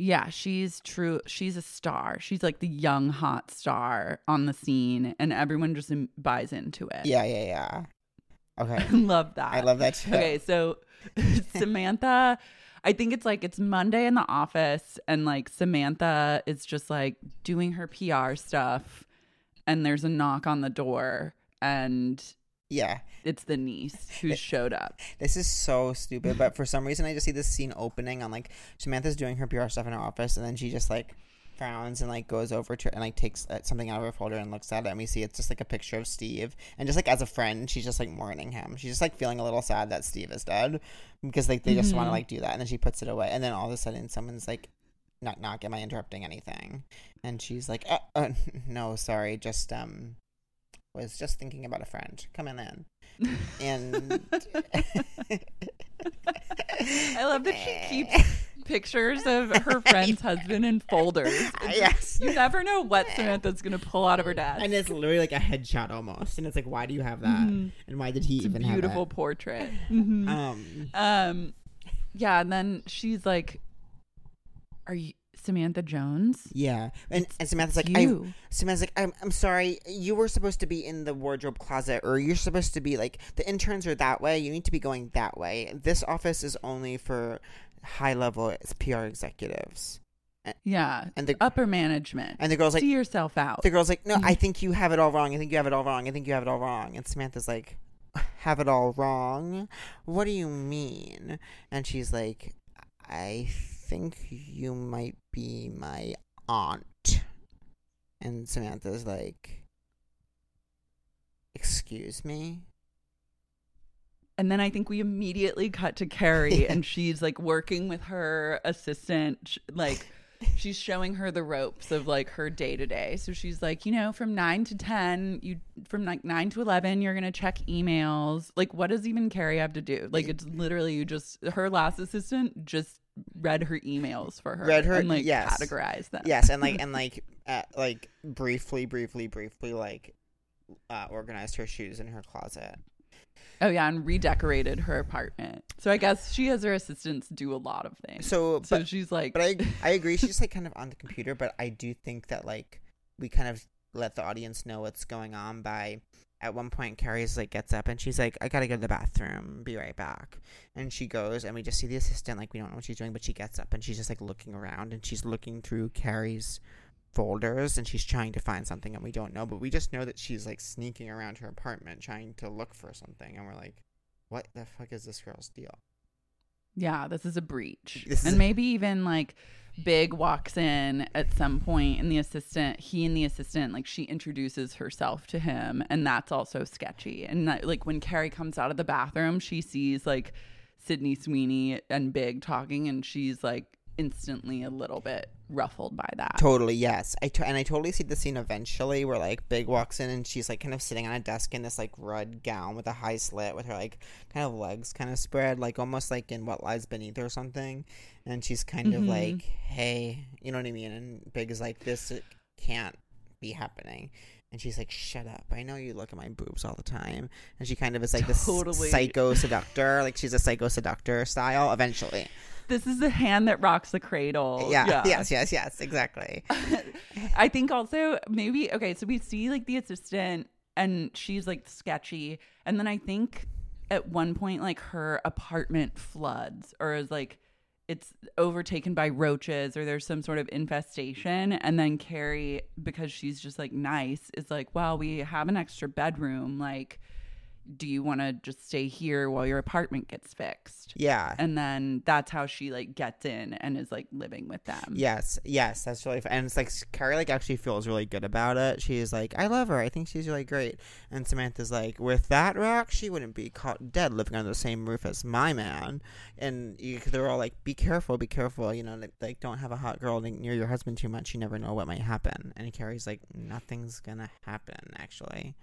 Yeah, she's true. She's a star. She's like the young hot star on the scene, and everyone just im- buys into it. yeah yeah yeah okay love that. i love that too Okay, so Samantha, I think it's like it's Monday in the office, and like Samantha is just like doing her PR stuff, and there's a knock on the door, and Yeah. it's the niece who showed up. This is so stupid, but for some reason I just see this scene opening on like Samantha's doing her PR stuff in her office, and then she just like frowns and like goes over to and like takes uh, something out of her folder and looks at it, and we see it's just like a picture of Steve, and just like as a friend, she's just like mourning him. She's just like feeling a little sad that Steve is dead because like they just want to like do that, and then she puts it away, and then all of a sudden someone's like. Knock knock. Am I interrupting anything? And she's like, uh, uh, "No, sorry. Just um, was just thinking about a friend. coming in. And I love that she keeps pictures of her friend's husband in folders. It's yes. You never know what Samantha's gonna pull out of her desk. And it's literally like a headshot almost. And it's like, why do you have that? Mhm. And why did he It's a even beautiful portrait. it? Mhm. Um, Um, yeah, and then she's like, "Are you Samantha Jones?" yeah. And, and Samantha's like, you. I, Samantha's like, I'm, I'm sorry. You were supposed to be in the wardrobe closet, or you're supposed to be like, the interns are that way. You need to be going that way. This office is only for high level PR executives. yeah, And the, upper management. and the girl's like, See yourself out. The girl's like, no, Mm-hmm. I think you have it all wrong. I think you have it all wrong. I think you have it all wrong. And Samantha's like, have it all wrong? What do you mean? And she's like, I think you might be my aunt. And Samantha's like, excuse me? And then I think we immediately cut to Carrie, and she's like working with her assistant, like she's showing her the ropes of like her day to day. So she's like, you know, from nine to ten, you from like nine to eleven, you're gonna check emails. Like, what does even Carrie have to do? Like, it's literally you just her last assistant just read her emails for her, Read her- and like yes. categorized them. Yes, and like, and like, uh, like, briefly, briefly, briefly, like, uh, organized her shoes in her closet. Oh yeah, and redecorated her apartment. So I guess she has her assistants do a lot of things. So, So but, she's like, But I I agree. She's like kind of on the computer, but I do think that like we kind of let the audience know what's going on by at one point Carrie's like gets up and she's like, I gotta go to the bathroom, be right back. And she goes and we just see the assistant like we don't know what she's doing, but she gets up and she's just like looking around and she's looking through Carrie's folders and she's trying to find something and we don't know, but we just know that she's like sneaking around her apartment trying to look for something and we're like, What the fuck is this girl's deal? Yeah, this is a breach. This is and a- maybe even like Big walks in at some point and the assistant, he and the assistant, like she introduces herself to him and that's also sketchy. And that, like when Carrie comes out of the bathroom, she sees like Sydney Sweeney and Big talking and she's like instantly a little bit ruffled by that. Totally, yes. I t- and I totally see the scene eventually where like Big walks in and she's like kind of sitting on a desk in this like red gown with a high slit with her like kind of legs kind of spread, like almost like in What Lies Beneath or something. And she's kind of Mhm. like, "Hey," you know what I mean? And Big is like, "This can't be happening." And she's like, "Shut up! I know you look at my boobs all the time." And she kind of is like this psycho seductor, like she's a psycho seductor style. Eventually, This is the hand that rocks the cradle. yeah, yes, yes, yes, exactly. I think also maybe okay, so we see like the assistant and she's like sketchy, and then I think at one point like her apartment floods or is like it's overtaken by roaches or there's some sort of infestation. And then Carrie because she's just like nice is like well we have an extra bedroom like do you want to just stay here while your apartment gets fixed Yeah, and then that's how she like gets in and is like living with them Yes, yes, that's really fun. And it's like Carrie like actually feels really good about it. She's like, I love her. I think she's really great. And Samantha's like, with that rock, she wouldn't be caught dead living under the same roof as my man. And you, they're all like, be careful, be careful. You know, like, like don't have a hot girl near your husband too much. You never know what might happen. And Carrie's like, nothing's gonna happen. Actually,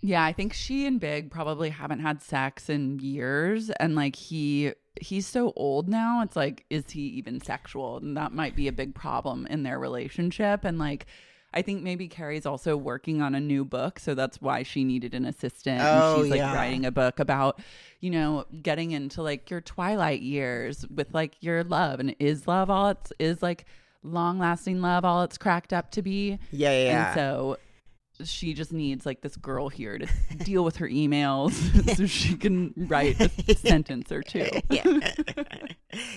Yeah, I think she and Big probably haven't had sex in years and like he he's so old now. It's like is he even sexual? And that might be a big problem in their relationship and like I think maybe Carrie's also working on a new book, so that's why she needed an assistant. Oh, and she's like yeah. writing a book about, you know, getting into like your twilight years with like your love and is love all it's is like long lasting love all it's cracked up to be. yeah, yeah. yeah. And so she just needs like this girl here to deal with her emails so she can write a sentence or two. yeah.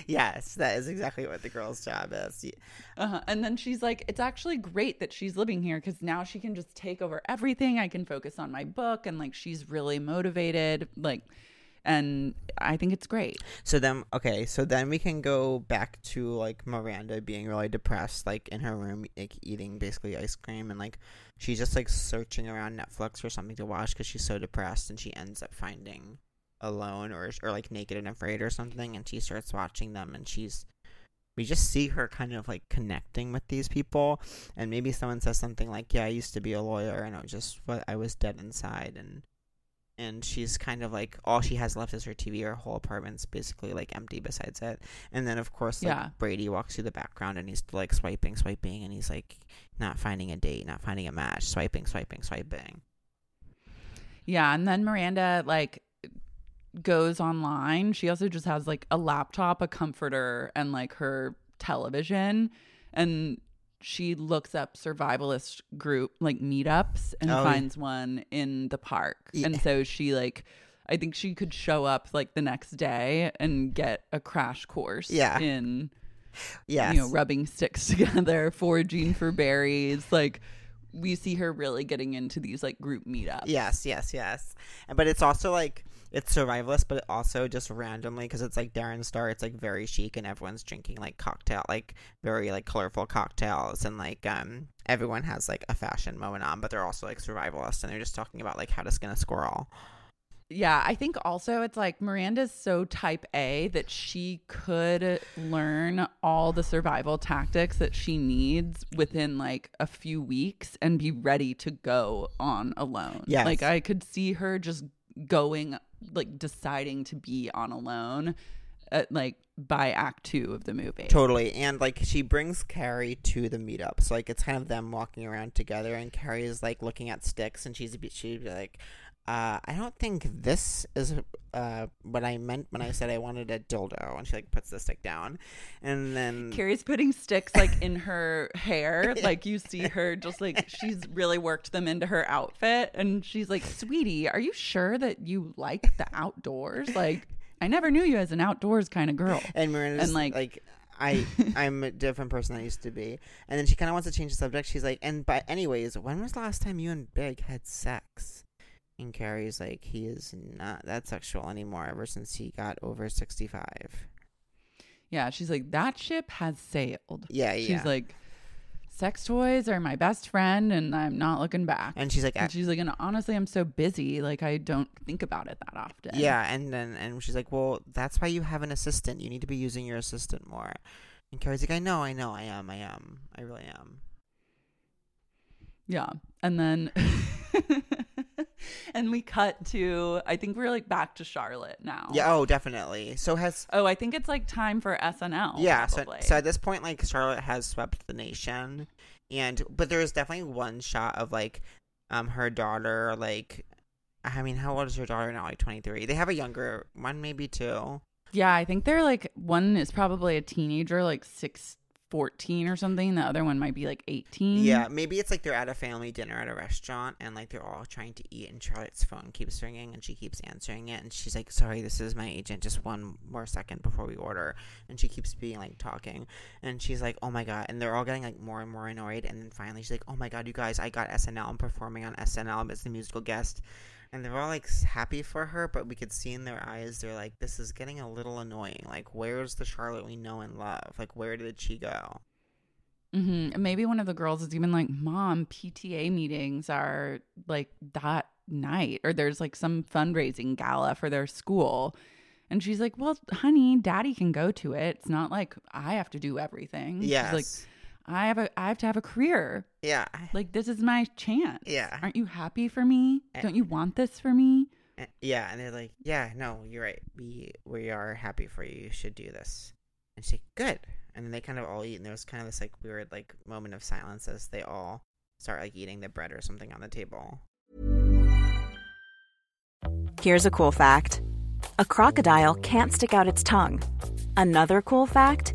yes, that is exactly what the girl's job is. Yeah. Uh-huh. And then she's like, it's actually great that she's living here because now she can just take over everything. I can focus on my book. And like, she's really motivated. Like, and I think it's great. So then, okay, so then we can go back to like Miranda being really depressed, like in her room, like eating basically ice cream, and like she's just like searching around Netflix for something to watch because she's so depressed, and she ends up finding Alone or or like Naked and Afraid or something, and she starts watching them, and she's we just see her kind of like connecting with these people, and maybe someone says something like, "Yeah, I used to be a lawyer, and I was just I was dead inside," and and she's kind of like all she has left is her TV. Her whole apartment's basically like empty besides it. And then of course, like Yeah. Brady walks through the background and he's like swiping, swiping, and he's like not finding a date, not finding a match, swiping, swiping, swiping. Yeah. And then Miranda like goes online. She also just has like a laptop, a comforter, and like her television. And she looks up survivalist group like meetups and Oh, finds one in the park. Yeah. And so she like I think she could show up like the next day and get a crash course Yeah. in Yes. you know, rubbing sticks together, foraging for berries. Like we see her really getting into these like group meetups. Yes, yes, yes. And- But it's also like it's survivalist, but also just randomly because it's like Darren Star. It's like very chic, and everyone's drinking like cocktail, like very like colorful cocktails, and like um everyone has like a fashion moment on, but they're also like survivalist and they're just talking about like how to skin a squirrel. Yeah, I think also it's like Miranda's so type A that she could learn all the survival tactics that she needs within like a few weeks and be ready to go on alone. Yeah, Like I could see her just going like deciding to be on alone at like by act 2 of the movie. Totally, and like she brings Carrie to the meetup, so like it's kind of them walking around together, and Carrie is like looking at sticks, and she's she'd be like, uh, "I don't think this is uh what I meant when I said I wanted a dildo," and she like puts the stick down, and then Carrie's putting sticks like in her hair. Like you see her just like she's really worked them into her outfit. And she's like, Sweetie, are you sure that you like the outdoors? Like, I never knew you as an outdoors kind of girl. and Miranda's and, like- like. I I'm a different person than I used to be, and then she kind of wants to change the subject. She's like, and but anyways, when was the last time you and Big had sex? And Carrie's like, he is not that sexual anymore ever since he got over sixty five. Yeah, she's like, That ship has sailed. Yeah, yeah. She's like, Sex toys are my best friend and I'm not looking back. And she's like, And she's like, and honestly, I'm so busy. Like, I don't think about it that often. yeah, and then and she's like, well, that's why you have an assistant. You need to be using your assistant more. And Carrie's like, I know, I know, I am, I am, I really am. Yeah. And then and we cut to I think we're like back to Charlotte now. Yeah, oh, definitely. So has Oh, I think it's like time for SNL. yeah. So, so at this point, like Charlotte has swept the nation, and but there is definitely one shot of like, um, her daughter, like. I mean, how old is her daughter now? Like twenty three. They have a younger one, maybe two. yeah, I think they're like one is probably a teenager, like six, 14 or something. The other one might be like 18. Yeah, maybe it's like they're at a family dinner at a restaurant and like they're all trying to eat and Charlotte's phone keeps ringing and she keeps answering it and she's like, "Sorry, this is my agent. Just one more second before we order." And she keeps being like talking and she's like, "Oh my god!" And they're all getting like more and more annoyed. And then finally, she's like, "Oh my god, you guys! I got SNL. I'm performing on SNL as the musical guest." And they're all like happy for her, but we could see in their eyes they're like, "This is getting a little annoying. Like, where's the Charlotte we know and love? Like, where did she go?" hmm maybe one of the girls is even like, Mom, PTA meetings are like that night, or there's like some fundraising gala for their school. And she's like, Well, honey, daddy can go to it. It's not like I have to do everything. Yes. She's like, I have a I have to have a career. yeah. Like this is my chance. Yeah. Aren't you happy for me? Eh. Don't you want this for me? Uh, Yeah, and they're like, "Yeah, no, you're right. We we are happy for you. You should do this." And she's like, "Good." And then they kind of all eat, and there was kind of this like weird like moment of silence as they all start like eating the bread or something on the table. Here's a cool fact a crocodile can't stick out its tongue. Another cool fact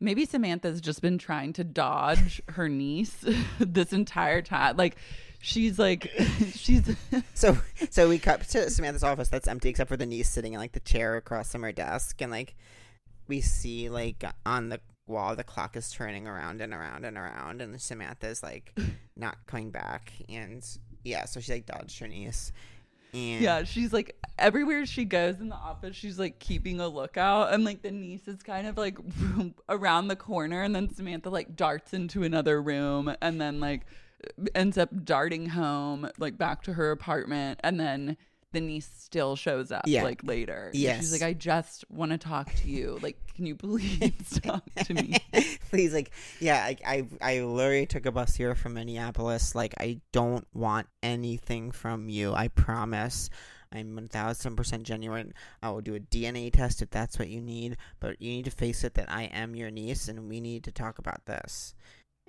Maybe Samantha's just been trying to dodge her niece this entire time. Like, she's like, she's. So so we cut to Samantha's office that's empty except for the niece sitting in like the chair across from her desk and like we see like on the wall the clock is turning around and around and around and Samantha's like not coming back and yeah so she like dodged her niece and Yeah, she's like everywhere she goes in the office, she's like keeping a lookout, and like the niece is kind of like around the corner, and then Samantha like darts into another room, and then like ends up darting home like back to her apartment, and then the niece still shows up Yeah. like later. Yes. she's like, I just want to talk to you. Like, can you please talk to me? please like yeah I, I i literally took a bus here from minneapolis like i don't want anything from you i promise i'm 1000% genuine. I will do a dna test if that's what you need but you need to face it that i am your niece and we need to talk about this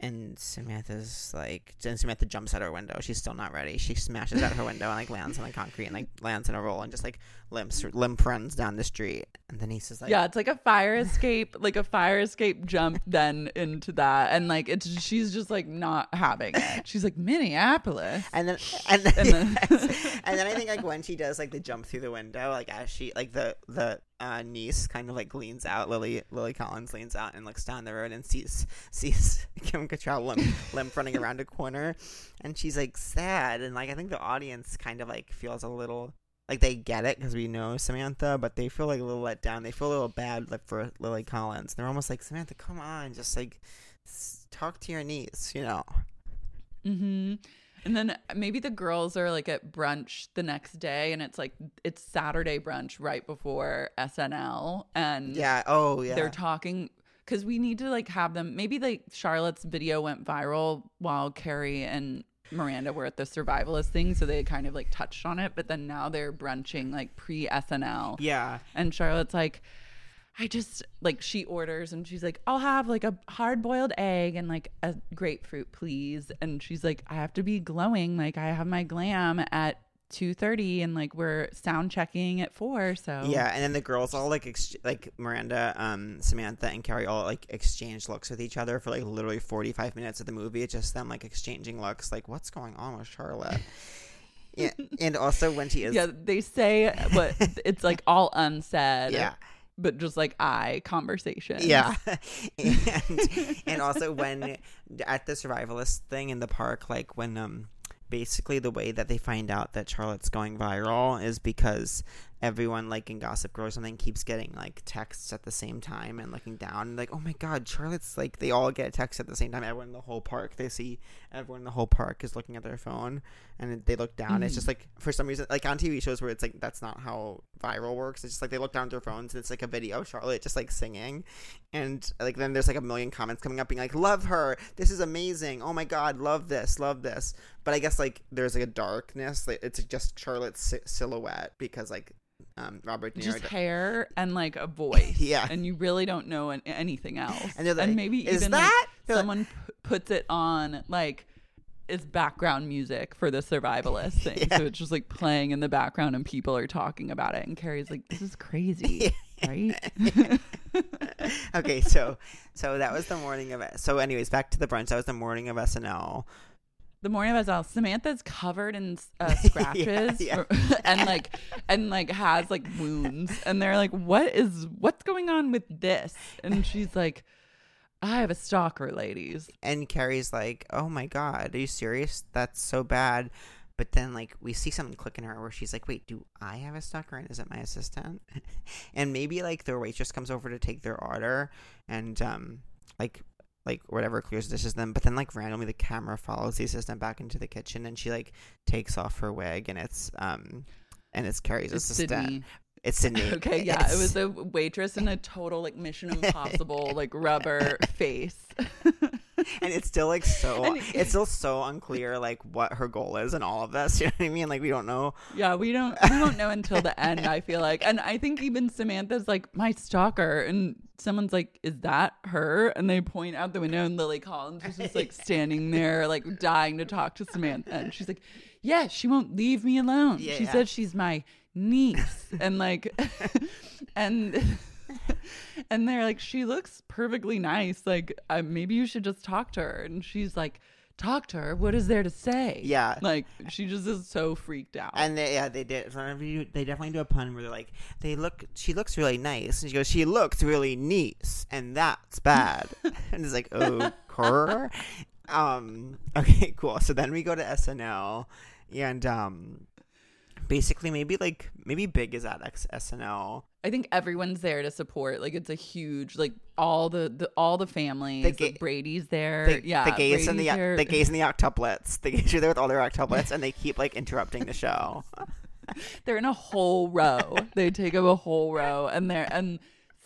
and Samantha's like, then Samantha jumps out her window. She's still not ready. She smashes out of her window and like lands on the concrete and like lands in a roll and just like limps limp runs down the street. And the niece is like, yeah, it's like a fire escape, like a fire escape jump then into that. And like it's she's just like not having it. She's like, Minneapolis. And then and then, And then- and then I think like when she does like the jump through the window, like as she like the the uh, niece kind of like leans out, Lily Lily Collins leans out and looks down the road and sees sees Kim Cattrall limp, limp running around a corner, and she's like sad and like I think the audience kind of like feels a little like they get it because we know Samantha, but they feel like a little let down. They feel a little bad like for Lily Collins. They're almost like Samantha, come on, just like s- talk to your niece, you know. hmm And then maybe the girls are like at brunch the next day, and it's like it's Saturday brunch right before SNL, and Yeah. Oh yeah. they're talking because we need to like have them. Maybe like Charlotte's video went viral while Carrie and Miranda were at the survivalist thing, so they kind of like touched on it. But then now they're brunching like pre SNL, yeah. and Charlotte's like, I just like she orders and she's like, I'll have like a hard boiled egg and like a grapefruit, please. And she's like, I have to be glowing. Like I have my glam at two thirty and like we're sound checking at four. So Yeah, and then the girls all like ex- like Miranda, um, Samantha, and Carrie all like exchange looks with each other for like literally forty five minutes of the movie. It's just them like exchanging looks, like what's going on with Charlotte. yeah, and also when she is yeah, they say what it's like all unsaid. yeah. But just like eye conversation. Yeah, and and also when at the survivalist thing in the park, like when um basically the way that they find out that Charlotte's going viral is because everyone like in Gossip Girl or something keeps getting like texts at the same time and looking down and like oh my god Charlotte's like they all get a text at the same time. Everyone in the whole park they see everyone in the whole park is looking at their phone and they look down. It's just mm. like for some reason like on TV shows where it's like that's not how viral works it's just like they look down at their phones and it's like a video of Charlotte just like singing. And like then there's like a million comments coming up being like love her. This is amazing. Oh my god love this love this. But i guess like there's like a darkness like it's just charlotte's si- silhouette because like um robert De Niro Just hair and like a voice. Yeah. And you really don't know an- anything else. And they're like, maybe "Is even that?" like, They're like- someone p- puts it on like is background music for the survivalist thing. Yeah. So it's just like playing in the background and people are talking about it. And Carrie's like, this is crazy. right? okay so so that was the morning of it so anyways back to the brunch that was the morning of snl the morning of SNL, Samantha's covered in uh, scratches yeah. and like and like has like wounds, and they're like, "What is what's going on with this?" And she's like, "I have a stalker, ladies." and carrie's like oh my god are you serious that's so bad but then like we see something click in her where she's like wait do i have a stalker and is it my assistant and maybe like their waitress comes over to take their order and um like like whatever clears the dishes them but then like randomly the camera follows the assistant back into the kitchen and she like takes off her wig and it's um and it's carrie's It's assistant Sydney. it's sydney Okay, yeah, It's- it was a waitress in a total like Mission Impossible like rubber face. and it's still like so And- it's still so unclear like what her goal is and all of this. You know what I mean? Like we don't know. Yeah, we don't we don't know until the end, I feel like. And I think even Samantha's like, my stalker and someone's like, Is that her? And they point out the window and Lily Collins is just like standing there, like dying to talk to Samantha. And she's like, Yeah, she won't leave me alone. Yeah, she yeah. said she's my niece. And like and and they're like, She looks perfectly nice. Like, uh, maybe you should just talk to her. And she's like, Talk to her. What is there to say? Yeah. Like she just is so freaked out. And they, yeah, they did. Whenever you, they definitely do a pun where they're like, they look. She looks really nice, and she goes, she looks really nice, and that's bad. and it's like, oh. Um. Okay. Cool. So then we go to SNL, and um, basically maybe like maybe Big is at X- SNL. I think everyone's there to support. Like it's a huge like all the, the all the families. The The gay- Brady's there. The, yeah, the gays and the Brady's there. the gays and the octuplets. The gays are there with all their octuplets, and they keep like interrupting the show. They're in a whole row. they take up a whole row, and they're and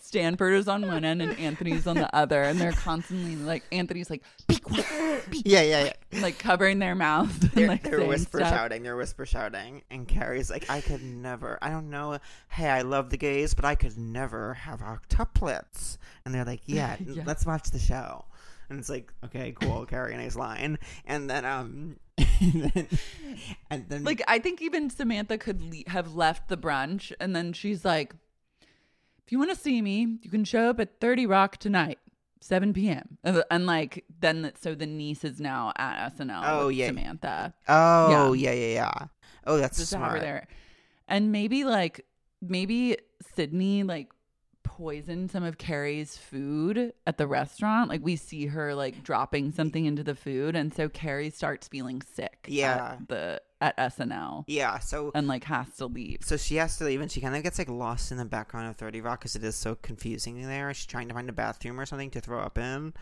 Stanford is on one end and Anthony's on the other, and they're constantly like Anthony's like be quiet, be Yeah, yeah, yeah. like covering their mouths. And, They're, like, they're whisper stuff. shouting. They're whisper shouting. And Carrie's like, I could never. I don't know. Hey, I love the gays, but I could never have octuplets. And they're like, Yeah, Yeah. let's watch the show. And it's like, okay, cool, Carrie, nice line. And then, um, and then, and then Like I think even Samantha could le- have left the brunch, and then she's like, "If you want to see me, you can show up at Thirty Rock tonight, seven p.m." And, and, like then, so the niece is now at SNL. Oh, with yeah. Samantha. oh yeah, yeah, yeah. Oh, that's Just to have smart. there, and maybe like maybe Sydney like poisoned some of Carrie's food at the restaurant. Like we see her like dropping something into the food, and so Carrie starts feeling sick. Yeah. at the at SNL Yeah. So and like has to leave. So she has to leave, and she kind of gets like lost in the background of Thirty Rock because it is so confusing there. She's trying to find a bathroom or something to throw up in,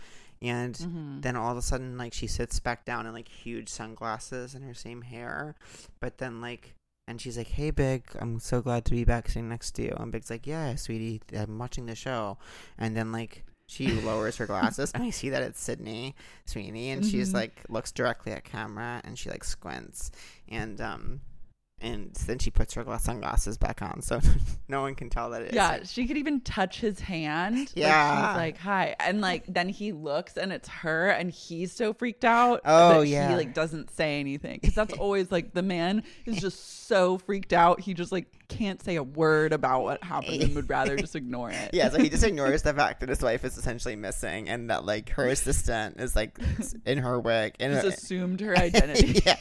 and Mm-hmm. then all of a sudden, like she sits back down in like huge sunglasses and her same hair, but then like. And she's like, "Hey, Big, I'm so glad to be back sitting next to you." And Big's like, "Yeah, sweetie, I'm watching the show." And then like she lowers her glasses, and I see that it's Sydney Sweeney, and she's Mhm. like looks directly at camera, and she like squints, and um, and then she puts her glass sunglasses back on, so no one can tell that it's Yeah, she could even touch his hand. Like, Yeah. she's like, hi. And like then he looks and it's her and he's so freaked out Oh, that yeah. he like doesn't say anything. Because that's always like the man is just so freaked out. He just like can't say a word about what happened and would rather just ignore it. Yeah, so he just ignores the fact that his wife is essentially missing, and that like her assistant is like in her wig, and Just assumed her identity yeah,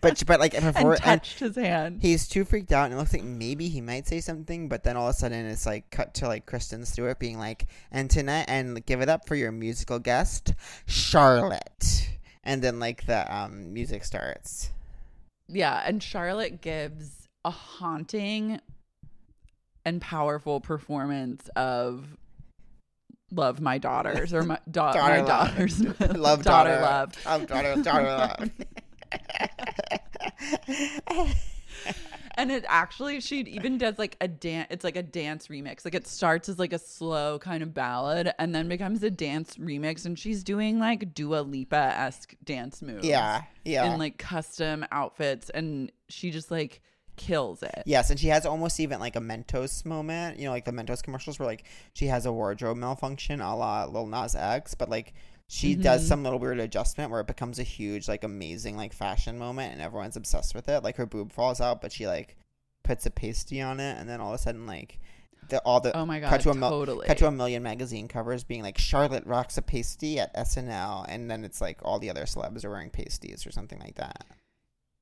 but but like before and touched his hand. He's too freaked out, and it looks like maybe he might say something, but then all of a sudden it's like cut to like Kristen Stewart being like, "And tonight, and give it up for your musical guest, Charlotte." And then like the um music starts. Yeah, and Charlotte gives a haunting and powerful performance of love my daughters or my, da- Daughter my love. daughters Love daughter, daughter, love Love daughter, daughter love. And it actually she even does like a dance it's like a dance remix. Like it starts as like a slow kind of ballad and then becomes a dance remix. And she's doing like Dua Lipa-esque dance moves yeah, yeah. in like custom outfits. And she just like kills it. Yes, and she has almost even like a Mentos moment, you know, like the Mentos commercials where like she has a wardrobe malfunction a la Lil Nas X, but like she does mm-hmm. some little weird adjustment where it becomes a huge, like amazing, like fashion moment and everyone's obsessed with it. Like her boob falls out, but she like puts a pasty on it, and then all of a sudden, like the all the Oh my cut God, to a mil- totally. cut to a million magazine covers being like Charlotte rocks a pasty at SNL, and then it's like all the other celebs are wearing pasties or something like that.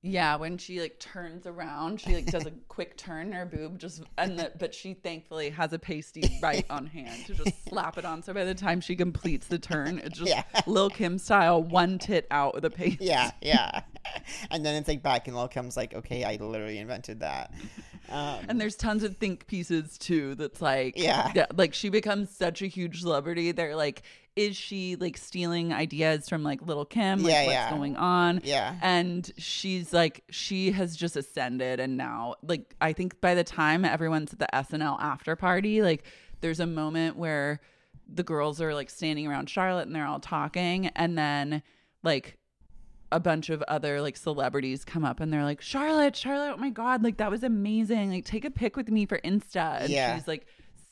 Yeah, when she like turns around, she like does a quick turn her boob, just and the, but she thankfully has a pasty right on hand to just slap it on. So by the time she completes the turn, it's just Yeah. Lil Kim style, one tit out with a pasty. yeah, yeah. and then it's like back and Lil Kim's like, okay, I literally invented that. Um, And there's tons of think pieces too. That's like, Yeah. yeah, like she becomes such a huge celebrity. They're like, is she like stealing ideas from like Little Kim? Like, Yeah, what's yeah. going on? Yeah. And she's like, she has just ascended, and now, like, I think by the time everyone's at the SNL after party, like, there's a moment where the girls are like standing around Charlotte and they're all talking and then like a bunch of other like celebrities come up and they're like Charlotte, Charlotte, oh my god, like that was amazing. Like take a pic with me for Insta. And Yeah. she's like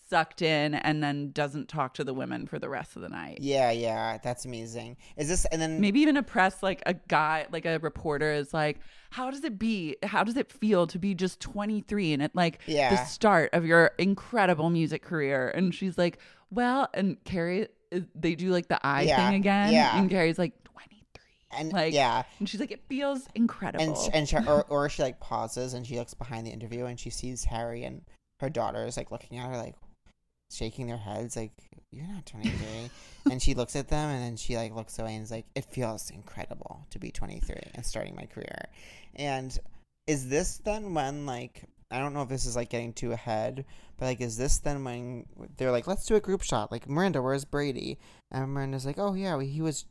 sucked in and then doesn't talk to the women for the rest of the night. Yeah, yeah, that's amazing. Is this and then Maybe even a press like a guy like a reporter is like, How does it be? How does it feel to be just 23 and at like yeah. the start of your incredible music career? And she's like, Well, and Carrie uh, they do like the eye Yeah, thing again. yeah. And Carrie's like 23. And Like yeah, And she's like, It feels incredible. and and she, or or she like pauses and she looks behind the interview and she sees Harry and her daughter is like looking at her like shaking their heads like you're not 23 and she looks at them and then she like looks away and is like it feels incredible to be 23 and starting my career and is this then when like I don't know if this is like getting too ahead, but like, is this then when they're like, let's do a group shot? Like, Miranda, where's Brady? And Miranda's like, oh yeah, he was,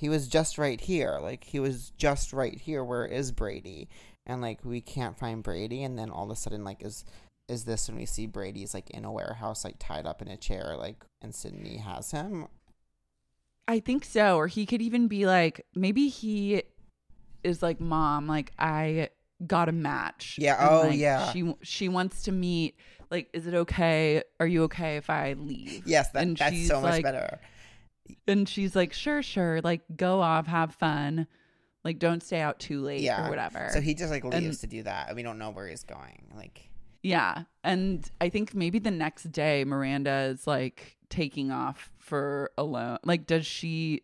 he was just right here. Like, he was just right here. Where is Brady? And like, we can't find Brady. And then all of a sudden, like, is is this when we see Brady's like in a warehouse, like tied up in a chair, like, and Sydney has him? I think so. Or he could even be like, maybe he is like, Mom, like I got a match. Yeah, And, oh, like, yeah. She she wants to meet. Like, is it okay? Are you okay if I leave? Yes, that, that's so much like- better. And she's like, Sure, sure. Like, go off, have fun. Like, don't stay out too late Yeah, or whatever. So he just like leaves And- to do that, and we don't know where he's going. Like, Yeah. And I think maybe the next day Miranda is like taking off for alone. Like does she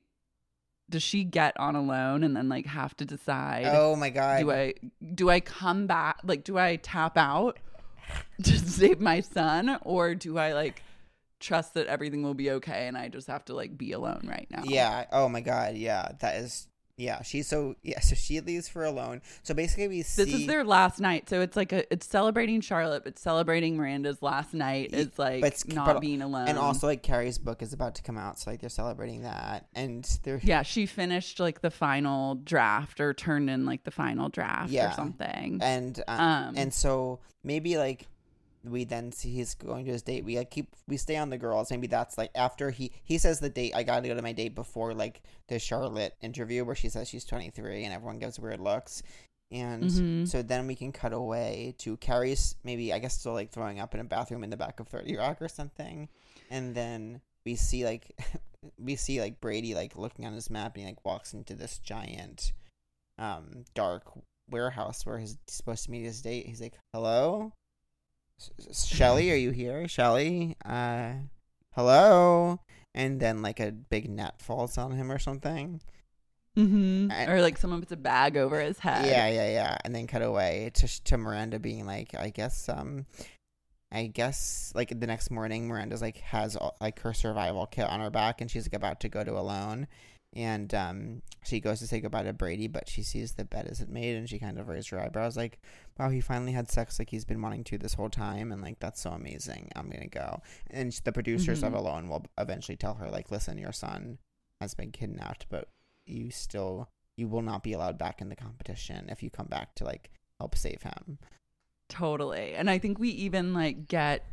does she get on alone and then like have to decide oh my god, do I do I come back like do I tap out to save my son or do I like trust that everything will be okay and I just have to like be alone right now? Yeah. Oh my god. Yeah. That is. Yeah. She's so. Yeah. So she leaves for alone. So basically, we see. This is their last night, so it's like a it's celebrating Charlotte, but celebrating Miranda's last night is like but it's- not but- being alone. And also, like Carrie's book is about to come out, so like they're celebrating that, and they're Yeah, she finished like the final draft or turned in like the final draft Yeah. or something. and uh, Um, and so maybe like we then see he's going to his date. We like keep we stay on the girls. Maybe that's like after he he says the date. I got to go to my date before like the Charlotte interview where she says she's twenty three and everyone gives weird looks. And Mhm. so then we can cut away to Carrie's maybe I guess still like throwing up in a bathroom in the back of Thirty Rock or something, and then we see like we see like Brady like looking on his map and he like walks into this giant um dark warehouse where he's supposed to meet his date. He's like, "Hello, Shelly, are you here? Shelly, uh, hello." And then like a big net falls on him or something. Mhm. and- or like someone puts a bag over his head. Yeah, yeah, yeah. And then cut away to to Miranda being like, I guess, um, I guess, like the next morning, Miranda's like has all, like her survival kit on her back, and she's like about to go to alone, and um, she goes to say goodbye to Brady, but she sees the bed isn't made, and she kind of raised her eyebrows, like, wow, he finally had sex like he's been wanting to this whole time, and like that's so amazing. I'm gonna go, and the producers of Mhm. Alone will eventually tell her like, listen, your son has been kidnapped, but you still you will not be allowed back in the competition if you come back to like help save him. Totally. And I think we even like get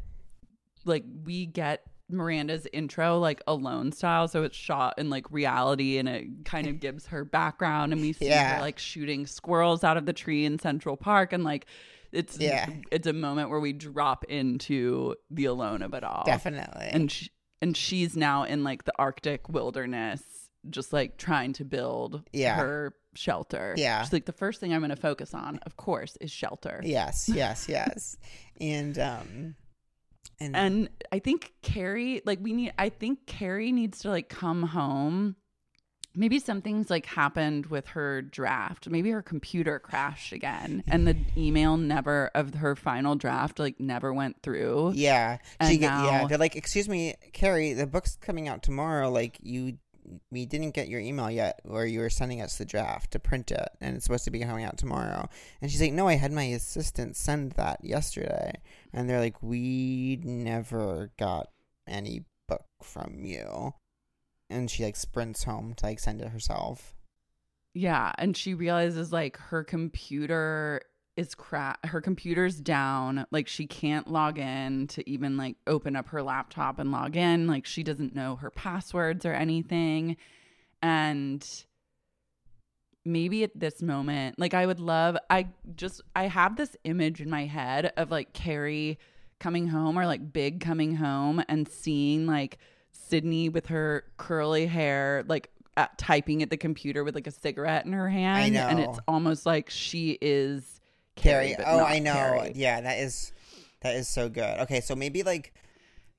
like we get Miranda's intro like alone style so it's shot in like reality and it kind of gives her background and we see Yeah. her like shooting squirrels out of the tree in Central Park and like it's Yeah. it's a moment where we drop into the alone of it all. Definitely. And sh- and she's now in like the Arctic wilderness just like trying to build Yeah. her shelter. Yeah. She's like the first thing I'm going to focus on of course is shelter. yes, yes, yes. and um and, And I think Carrie, like we need, I think Carrie needs to like come home. Maybe something's like happened with her draft. Maybe her computer crashed again, and the email never of her final draft like never went through. yeah, and she get, yeah, they're like, "Excuse me, Carrie, the book's coming out tomorrow. Like you we didn't get your email yet where you were sending us the draft to print it and it's supposed to be coming out tomorrow." And she's like, "No, I had my assistant send that yesterday." And they're like, "We never got any book from you." And she like sprints home to like send it herself. Yeah, and she realizes like her computer is crap her computer's down like she can't log in to even like open up her laptop and log in like she doesn't know her passwords or anything. And maybe at this moment like i would love i just i have this image in my head of like carrie coming home or like big coming home and seeing like sydney with her curly hair like at, typing at the computer with like a cigarette in her hand. And it's almost like she is Carrie. carrie, Oh, I know. Carrie. Yeah, that is that is so good. Okay, so maybe like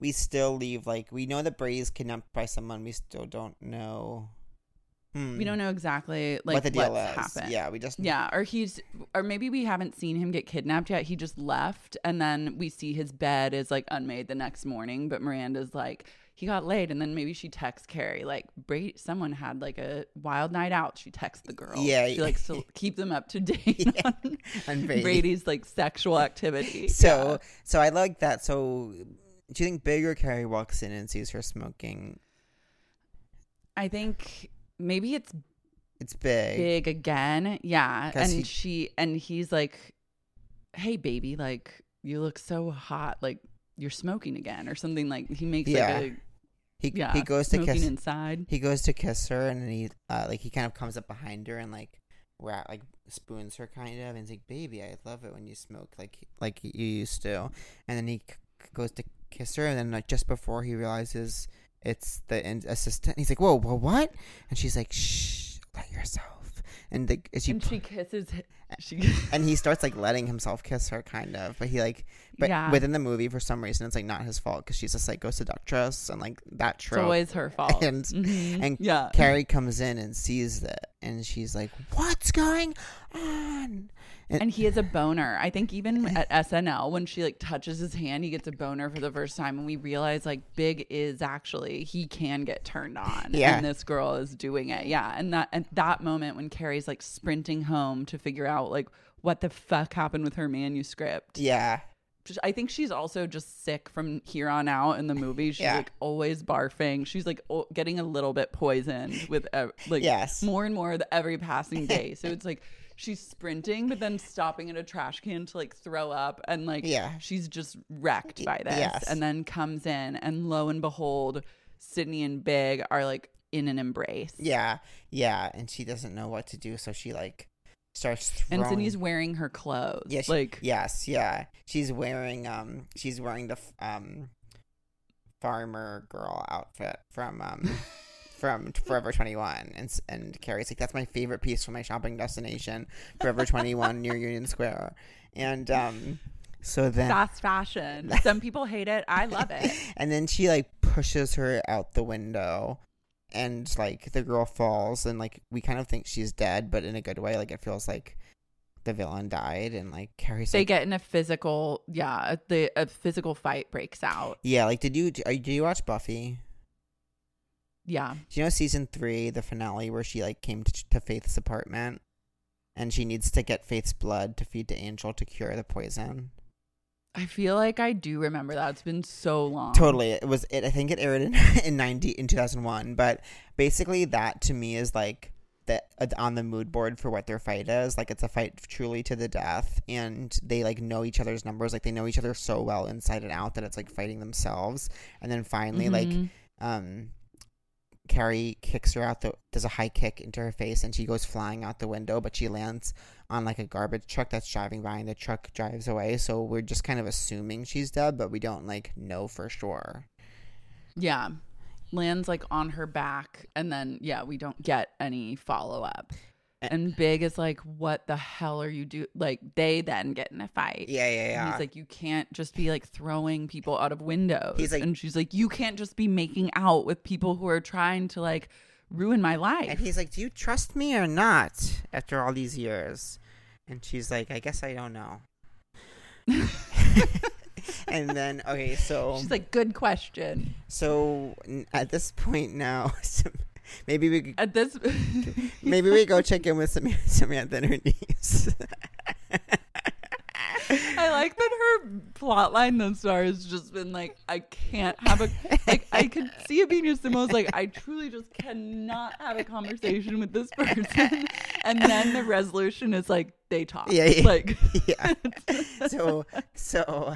we still leave like we know that Brady's kidnapped by someone. We still don't know. Hmm, we don't know exactly like what the deal is. happened Yeah, we just Yeah, or he's, or maybe we haven't seen him get kidnapped yet. He just left, and then we see his bed is like unmade the next morning. But Miranda's like, he got laid, and then maybe she texts Carrie like, Brady, someone had like a wild night out. She texts the girl. Yeah. she likes to keep them up to date Yeah, on on Brady. Brady's like sexual activity. So so I like that. So do you think Big or Carrie walks in and sees her smoking? I think maybe it's It's big. big again. yeah And he- she and he's like, Hey baby, like you look so hot, like you're smoking again or something like he makes Yeah. like a He yeah, he goes to kiss. inside. He goes to kiss her, and then he uh like he kind of comes up behind her and like rat like spoons her kind of, and he's like, "Baby, I love it when you smoke like like you used to." And then he c- goes to kiss her, and then like just before he realizes it's the assistant, he's like, "Whoa, whoa, what?" And she's like, "Shh, let yourself." And the, she and she kisses hi- she and he starts like letting himself kiss her kind of but he like but Yeah. within the movie for some reason it's like not his fault because she's a psycho seductress and like that It's always her fault. and Mhm. and yeah. carrie comes in and sees that and she's like what's going on and, and he has a boner. I think even at SNL when she like touches his hand, he gets a boner for the first time, and we realize like Big is actually he can get turned on. Yeah. and this girl is doing it. Yeah, and that at that moment when Carrie's like sprinting home to figure out like what the fuck happened with her manuscript. yeah I think she's also just sick from here on out in the movie. She's Yeah. like always barfing. She's like o- getting a little bit poisoned with ev- like Yes. more and more with every passing day. So it's like she's sprinting, but then stopping at a trash can to like throw up, and like Yeah. she's just wrecked by this. yes. And then comes in, and lo and behold, Sydney and Big are like in an embrace. yeah yeah and she doesn't know what to do so she like starts throwing And Sydney's wearing her clothes. Yeah, she- like yes, yeah. She's wearing um she's wearing the um farmer girl outfit from um from Forever 21 and and Carrie's like that's my favorite piece from my shopping destination Forever 21 near Union Square. And um so then fast fashion. Some people hate it. I love it. and then she like pushes her out the window and like the girl falls and like we kind of think she's dead but in a good way like it feels like the villain died and like Carrie's they like get in a physical yeah the a physical fight breaks out Yeah, like did you- did you watch Buffy? Yeah Do you know season three, the finale, where she like came to, to Faith's apartment, and she needs to get Faith's blood to feed to Angel to cure the poison. i feel like i do remember that it's been so long Totally, it was it. I think it aired in in ninety in two thousand one, but basically that to me is like the uh, on the mood board for what their fight is. Like it's a fight truly to the death, and they like know each other's numbers. Like they know each other so well inside and out that it's like fighting themselves. And then finally, like Mhm. um Carrie kicks her out the does a high kick into her face and she goes flying out the window but she lands on like a garbage truck that's driving by and the truck drives away. So we're just kind of assuming she's dead but we don't like know for sure. Yeah. Lands like on her back and then yeah we don't get any follow-up. A- and big is like what the hell are you do like they then get in a fight yeah yeah And yeah He's like, you can't just be like throwing people out of windows. He's like- and she's like, you can't just be making out with people who are trying to like ruin my life. and he's like do you trust me or not after all these years and she's like i guess i don't know and then okay so she's like, good question. so at this point now maybe we could At this, Maybe we go check in with Sam- Samantha and her niece. I like that her plot line thus far has just been like, I can't have a like. I could see it being just the most like, I truly just cannot have a conversation with this person. and then the resolution is like they talk. Yeah, yeah. Like yeah. So so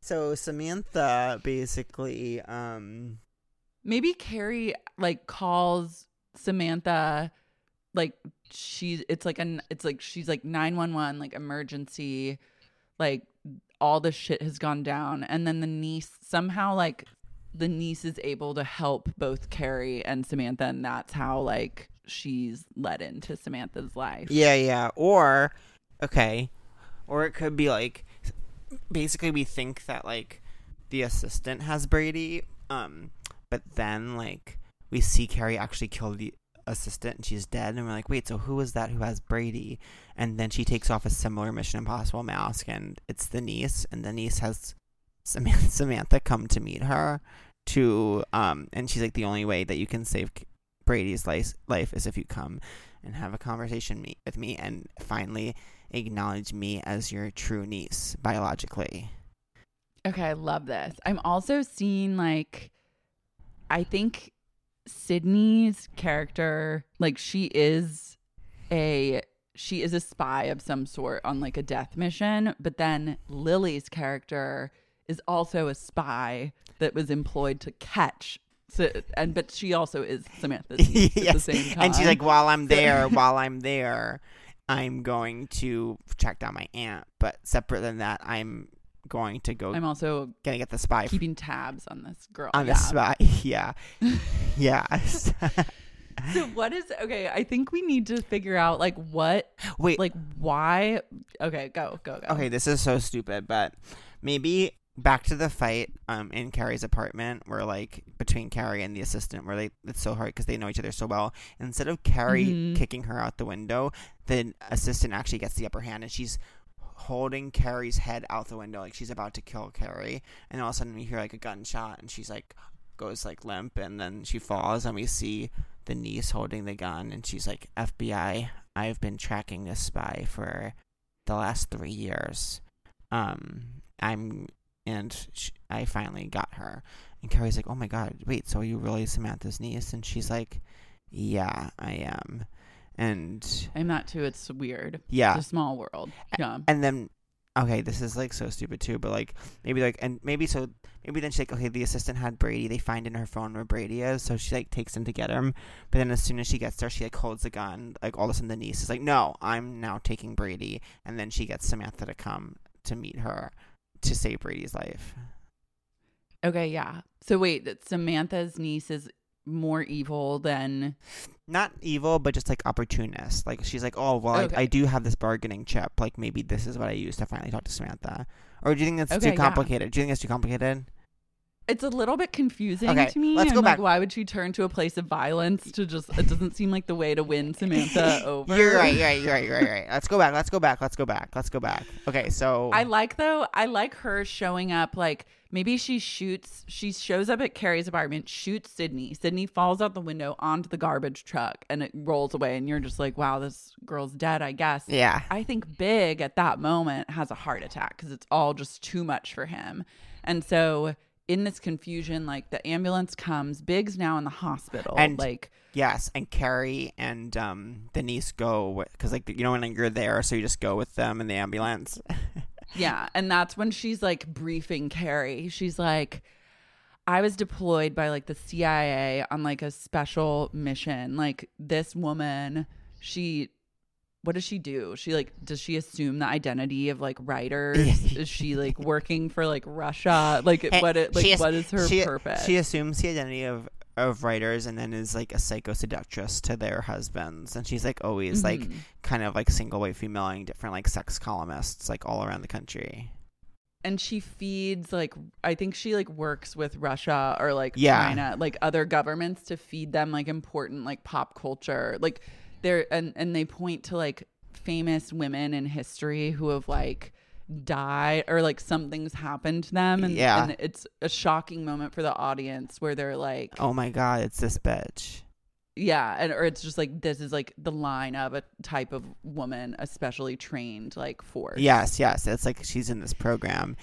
so Samantha basically um maybe Carrie like calls Samantha like she's it's like an it's like she's like 911 like emergency like all the shit has gone down and then the niece somehow like the niece is able to help both Carrie and Samantha and that's how like she's led into Samantha's life. Yeah, yeah. Or okay. Or it could be like basically we think that like the assistant has Brady, um, but then like we see Carrie actually kill the assistant and she's dead and we're like, wait, so who is that who has Brady? And then she takes off a similar Mission Impossible mask and it's the niece and the niece has Samantha, come to meet her to um and she's like the only way that you can save Brady's life life is if you come and have a conversation me- with me and finally acknowledge me as your true niece biologically. Okay, I love this. I'm also seeing like I think Sydney's character, like she is a she is a spy of some sort on like a death mission, but then Lily's character is also a spy that was employed to catch so, and but she also is Samantha's niece at the same time. And she's like, while I'm there, while I'm there, I'm going to track down my aunt. But separate than that, I'm going to go. I'm also gonna get the spy keeping tabs on this girl. on the spy. Yeah, yeah. So what is okay? I think we need to figure out like what, Wait, like why. Okay, go go go. okay, this is so stupid, but maybe back to the fight um in Carrie's apartment where like between Carrie and the assistant where they it's so hard because they know each other so well. Instead of Carrie Mhm. kicking her out the window, the assistant actually gets the upper hand and she's holding Carrie's head out the window like she's about to kill Carrie. And all of a sudden we hear like a gunshot and she's like goes like limp and then she falls and we see the niece holding the gun and she's like FBI I've been tracking this spy for the last 3 years. Um I'm and sh- I finally got her. And Carrie's like oh my god wait so are you really Samantha's niece? And she's like yeah I am and I'm not too. It's weird. yeah It's a small world. Yeah. and then okay this is like so stupid too but like maybe like and maybe so maybe then she's like okay the assistant had brady they find in her phone where brady is so she like takes him to get him but then as soon as she gets there she like holds the gun like all of a sudden the niece is like no i'm now taking brady and then she gets samantha to come to meet her to save brady's life Okay. Yeah. So wait, that Samantha's niece is more evil than. not evil but just like opportunist like she's like oh well Okay. I, I do have this bargaining chip like maybe this is what i use to finally talk to samantha or do you think that's Okay, too yeah. complicated do you think that's too complicated It's a little bit confusing Okay, to me. let's I'm go like, back. why would she turn to a place of violence to just? It doesn't seem like the way to win Samantha over. You're right, you're right, you're right, you're right, right. Let's go back, let's go back, let's go back, let's go back. Okay, so I like though. I like her showing up. Like maybe she shoots. She shows up at Carrie's apartment, shoots Sydney. Sydney falls out the window onto the garbage truck, and it rolls away. And you're just like, wow, this girl's dead. I guess. yeah. I think Big at that moment has a heart attack because it's all just too much for him. And so in this confusion, like the ambulance comes, Big's now in the hospital. And- like Yes, and Carrie and um Denise go because like you know when you're there, so you just go with them in the ambulance. Yeah. And that's when she's like briefing Carrie. She's like, I was deployed by like the CIA on like a special mission. Like this woman, she what does she do? She like does she assume the identity of like writers? is she like working for like Russia? Like what it like what is her she, purpose? She assumes the identity of of writers and then is like a psycho seductress to their husbands, and she's like always like Mhm. kind of like single white femaling different like sex columnists like all around the country. and she feeds like I think she like works with Russia or like Yeah. China, like other governments to feed them like important like pop culture. Like they're and and they point to like famous women in history who have like died or like something's happened to them and, Yeah. and it's a shocking moment for the audience where they're like Oh my god, it's this bitch. yeah and or it's just like this is like the line of a type of woman especially trained like for Yes, yes, it's like she's in this program,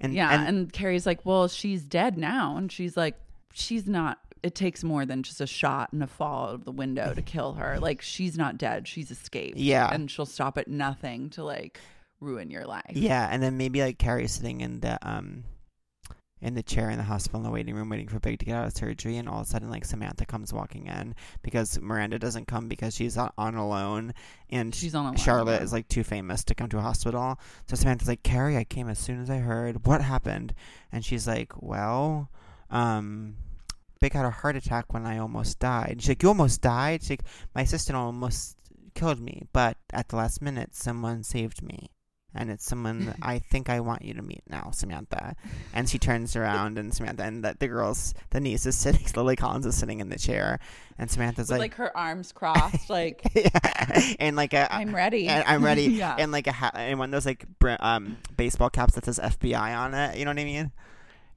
and yeah, and and, Carrie's like, "Well, she's dead now," and she's like, "She's not it takes more than just a shot and a fall out of the window to kill her. Like she's not dead, she's escaped. Yeah. and she'll stop at nothing to like ruin your life. Yeah, and then maybe like Carrie's sitting in the um in the chair in the hospital in the waiting room waiting for Big to get out of surgery and all of a sudden like Samantha comes walking in because Miranda doesn't come because she's on, on alone and She's on alone, Charlotte is like too famous to come to a hospital. So Samantha's like, Carrie, I came as soon as I heard. What happened? And she's like, Well, um Big had a heart attack when I almost died. She's like, You almost died? She's like, My assistant almost killed me, but at the last minute someone saved me. And it's someone I think I want you to meet now, Samantha. And she turns around and Samantha and the, the girls the niece is sitting Lily Collins is sitting in the chair and Samantha's With, like, like her arms crossed, like yeah. and like a I'm ready. and I'm ready. Yeah. And like a hat, and one of those like br- um baseball caps that says FBI on it. You know what I mean?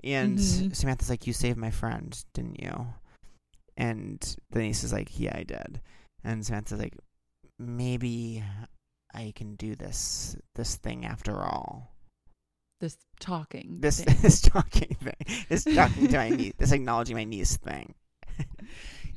And Mhm. Samantha's like, "You saved my friend, didn't you?" And the niece is like, "Yeah, I did." And Samantha's like, "Maybe I can do this this thing after all. this talking. This thing. this talking thing. This talking to my niece. This acknowledging my niece thing."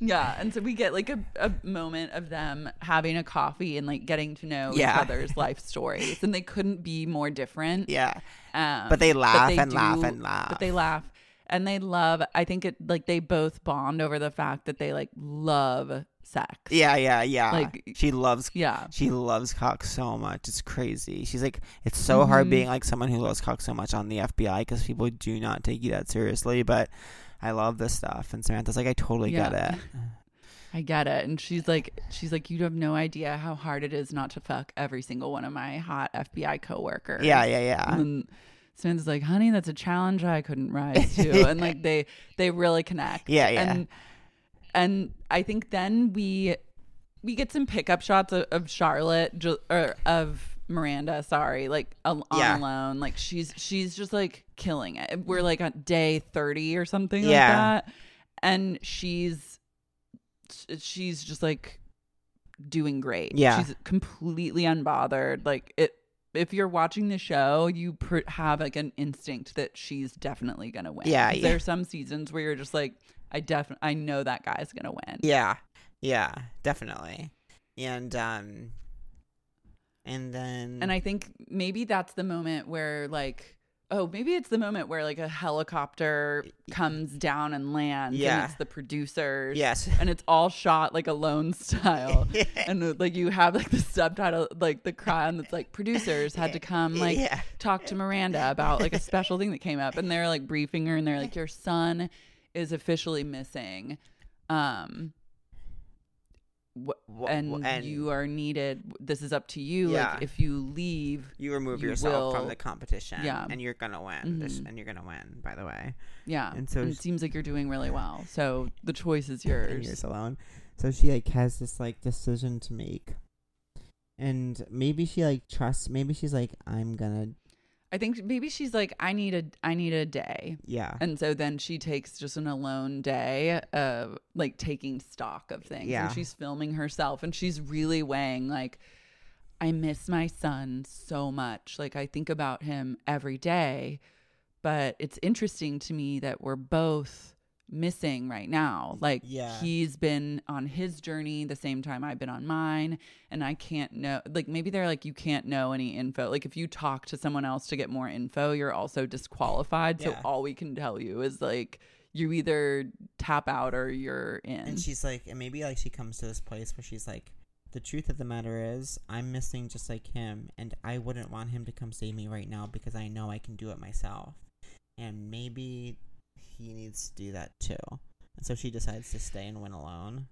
Yeah, and so we get like a, a moment of them having a coffee and like getting to know Yeah. each other's life stories, and they couldn't be more different. Yeah. Um, But they laugh and laugh and laugh. But they laugh and they love. I think it like they both bond over the fact that they like love sex. Yeah, yeah, yeah. Like- she loves Yeah. She loves cock so much. It's crazy. She's like, it's so hard Mhm. being like someone who loves cock so much on the FBI because people do not take you that seriously. But I love this stuff. And Samantha's like, I totally get it. I get it. And she's like, she's like, you have no idea how hard it is not to fuck every single one of my hot FBI coworkers. Yeah, yeah, yeah. And Samantha's like, honey, that's a challenge I couldn't rise to. and like they they really connect. Yeah, yeah. And and I think then we we get some pickup shots of, of Charlotte or of Miranda, sorry, like on Yeah. alone. Like she's she's just like killing it. We're like on day 30 or something Yeah. like that. And she's she's just like doing great. Yeah. She's completely unbothered. Like it if you're watching the show, you pr- have like an instinct that she's definitely going to win. Yeah, yeah. There's some seasons where you're just like I definitely I know that guy's going to win. Yeah, yeah, definitely. And um, and then And I think maybe that's the moment where like oh, maybe it's the moment where like a helicopter comes down and lands Yeah. and it's the producers. yes, And it's all shot like alone style. and like you have like the subtitle like the chyron that's like producers had to come like Yeah. talk to Miranda about like a special thing that came up and they're like briefing her and they're like your son is officially missing um wh- and, and- you are needed this is up to you Yeah. like if you leave you remove you yourself from the competition. Yeah. and you're gonna win. This, Mhm. and you're gonna win. By the way, yeah And and, so it sh- seems like you're doing really well so the choice is yours. and yours yours alone. So she like has this like decision to make, and maybe she like trusts. Maybe she's like, I'm gonna. I think maybe she's like I need a I need a day Yeah, And so then she takes just an alone day of like taking stock of things. Yeah. And she's filming herself and she's really weighing like, I miss my son so much. Like I think about him every day. But it's interesting to me that we're both missing right now. Like Yeah. he's been on his journey the same time I've been on mine. And I can't know like maybe they're like you can't know any info. Like if you talk to someone else to get more info, you're also disqualified. So all we can tell you is like you either tap out or you're in. and she's like, and maybe like she comes to this place where she's like, the truth of the matter is, I'm missing just like him, and I wouldn't want him to come save me right now because I know I can do it myself, and maybe he needs to do that too. And so she decides to stay and win alone.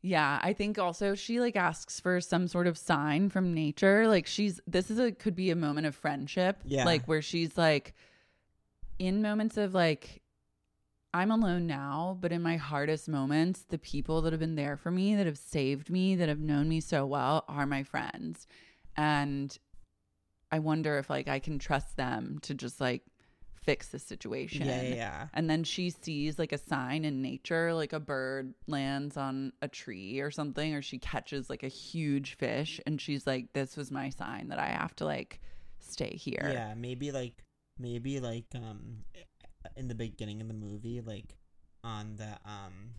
Yeah, I think also she like asks for some sort of sign from nature. Like she's this is a could be a moment of friendship. Yeah. Like where she's like in moments of like I'm alone now, but in my hardest moments, the people that have been there for me, that have saved me, that have known me so well are my friends. And I wonder if like I can trust them to just like fix the situation. Yeah, yeah, yeah. And then she sees like a sign in nature, like a bird lands on a tree or something, or she catches like a huge fish. And she's like, this was my sign that I have to like stay here. Yeah, maybe like maybe like um in the beginning of the movie, like on the um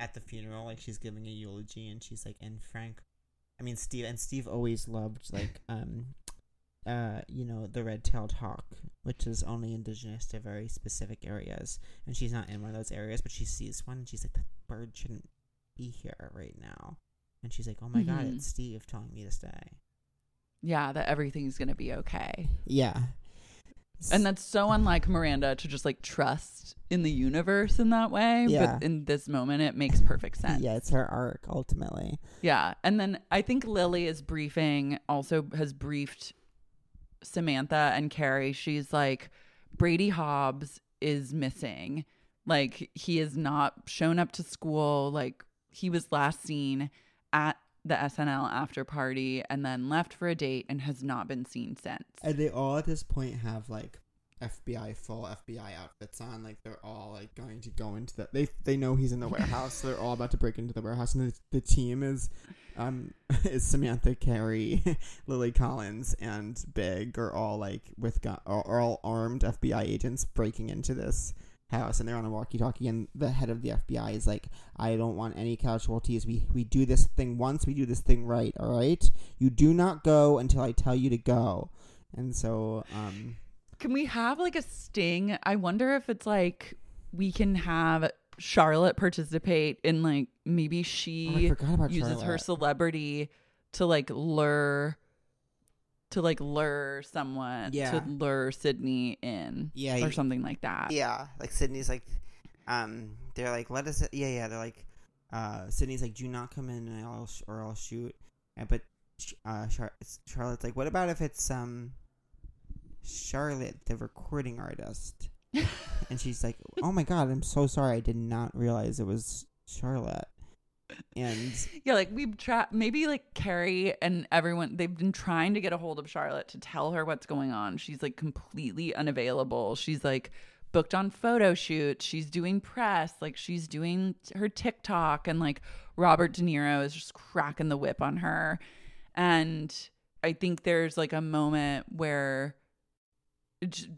at the funeral, like she's giving a eulogy, and she's like, and Frank, I mean Steve, and Steve always loved like um uh you know the red-tailed hawk, which is only indigenous to very specific areas, and she's not in one of those areas, but she sees one, and she's like, the bird shouldn't be here right now, and she's like, oh my god, Mhm. it's Steve telling me to stay. Yeah, that everything's gonna be okay. Yeah. And that's so unlike Miranda to just like trust in the universe in that way. Yeah. But in this moment, it makes perfect sense. yeah, it's her arc ultimately. Yeah. And then I think Lily is briefing, also has briefed Samantha and Carrie. She's like, Brady Hobbs is missing. Like, he has not shown up to school. Like, he was last seen at the SNL after party and then left for a date and has not been seen since. And they all at this point have like FBI full FBI outfits on. Like they're all like going to go into the. They they know he's in the warehouse. so they're all about to break into the warehouse, and the, the team is, um, is Samantha Carrie, Lily Collins, and Big are all like with are all armed FBI agents breaking into this house, and they're on a walkie-talkie. And the head of the FBI is like, "I don't want any casualties. We we do this thing once. We do this thing right. All right. You do not go until I tell you to go." And so, um, Can we have like a sting? I wonder if it's like we can have Charlotte participate in like maybe Oh, she about uses her celebrity to like lure to like lure someone Yeah. to lure Sydney in Yeah, or something like that. Yeah, like Sydney's like, um, they're like, let us. Yeah, yeah, they're like, uh, Sydney's like, do not come in, and I'll sh- or I'll shoot. And, but, uh, Char- Charlotte's like, what about if it's um, Charlotte, the recording artist? And she's like, oh my god, I'm so sorry, I did not realize it was Charlotte. And Yeah, like we've tried maybe like Carrie and everyone they've been trying to get a hold of Charlotte to tell her what's going on. She's like completely unavailable. She's like booked on photo shoots. She's doing press. Like she's doing her TikTok and like Robert De Niro is just cracking the whip on her. And I think there's like a moment where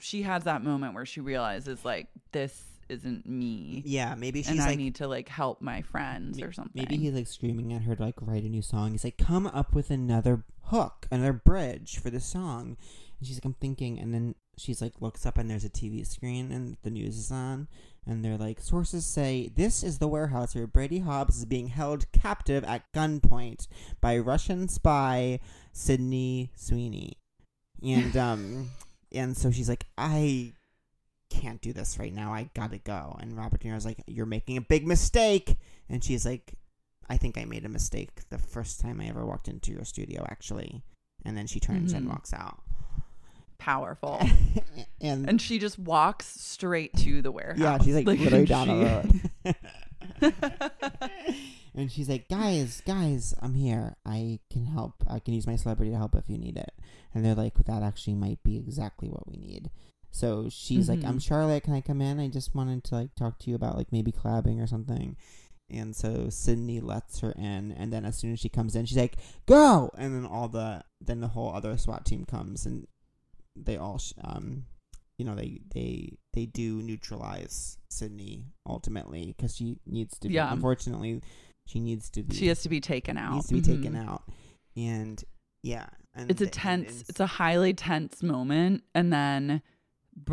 she has that moment where she realizes like this isn't me. yeah, maybe she's and I like, need to like help my friends or something. Maybe he's like screaming at her to like write a new song. He's like, "Come up with another hook, another bridge for the song." And she's like, "I'm thinking," and then she's like, looks up and there's a TV screen and the news is on, and they're like, sources say this is the warehouse where Brady Hobbs is being held captive at gunpoint by Russian spy Sydney Sweeney, and um, and so she's like, I can't do this right now. I gotta go. And Robert De Niro's like, You're making a big mistake. And she's like, I think I made a mistake the first time I ever walked into your studio, actually. And then she turns and Mhm. walks out. powerful. and, And she just walks straight to the warehouse. yeah, she's like, literally down she- the road. and she's like, Guys, guys, I'm here. I can help. I can use my celebrity to help if you need it. And they're like, That actually might be exactly what we need. So she's like, I'm Mhm. Charlotte. Can I come in? I just wanted to like talk to you about like maybe collabing or something. And so Sydney lets her in, and then as soon as she comes in, she's like, "Go!" And then all the then the whole other SWAT team comes, and they all sh- um, you know, they they they do neutralize Sydney ultimately because she needs to. Be, Yeah. Unfortunately, she needs to be. She has to be taken out. needs to be Mhm. taken out, and yeah, and It's a tense. it's- It's a highly tense moment, and then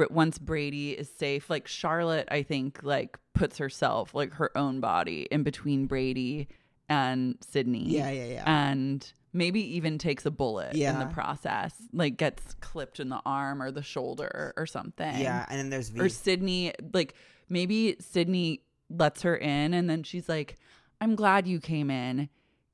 once Brady is safe, like Charlotte, I think like puts herself like her own body in between Brady and Sydney. yeah, yeah, yeah. and maybe even takes a bullet in the process, like gets clipped in the arm or the shoulder or something. yeah, and then there's V. or Sydney, like maybe Sydney lets her in, and then she's like, "I'm glad you came in."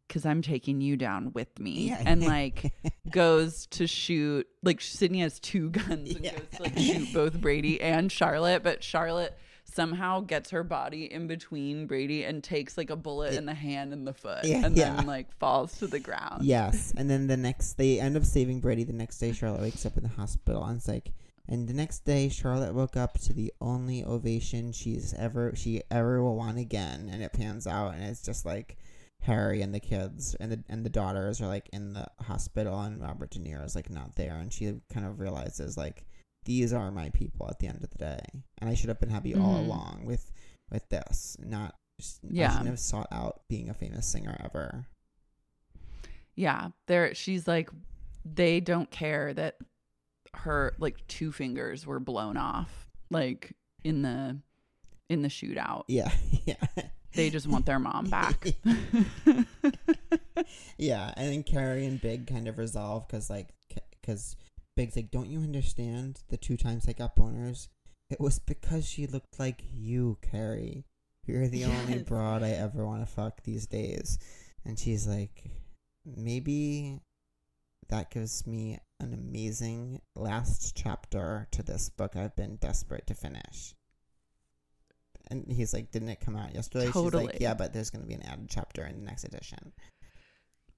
Cause I'm taking you down with me, Yeah. and like goes to shoot. Like Sydney has two guns and Yeah. goes to like shoot both Brady and Charlotte, but Charlotte somehow gets her body in between Brady and takes like a bullet in the hand and the foot, Yeah, and yeah. then like falls to the ground. Yes, and then the next they end up saving Brady. The next day, Charlotte wakes up in the hospital, and it's like, and the next day, Charlotte woke up to the only ovation she's ever she ever will want again, and it pans out, and it's just like Harry and the kids and the and the daughters are like in the hospital, and Robert De Niro is like not there, and she kind of realizes like these are my people at the end of the day, and I should have been happy all Mhm. along with with this. Not yeah. I shouldn't have sought out being a famous singer ever. Yeah, there she's like they don't care that her like two fingers were blown off like in the in the shootout. Yeah, yeah. They just want their mom back. yeah, and then Carrie and Big kind of resolve because like because Big's like, don't you understand? The two times I got boners, it was because she looked like you, Carrie. You're the only broad I ever want to fuck these days. And she's like, maybe that gives me an amazing last chapter to this book I've been desperate to finish. And he's like, didn't it come out yesterday? She's like, yeah, but there's going to be an added chapter in the next edition.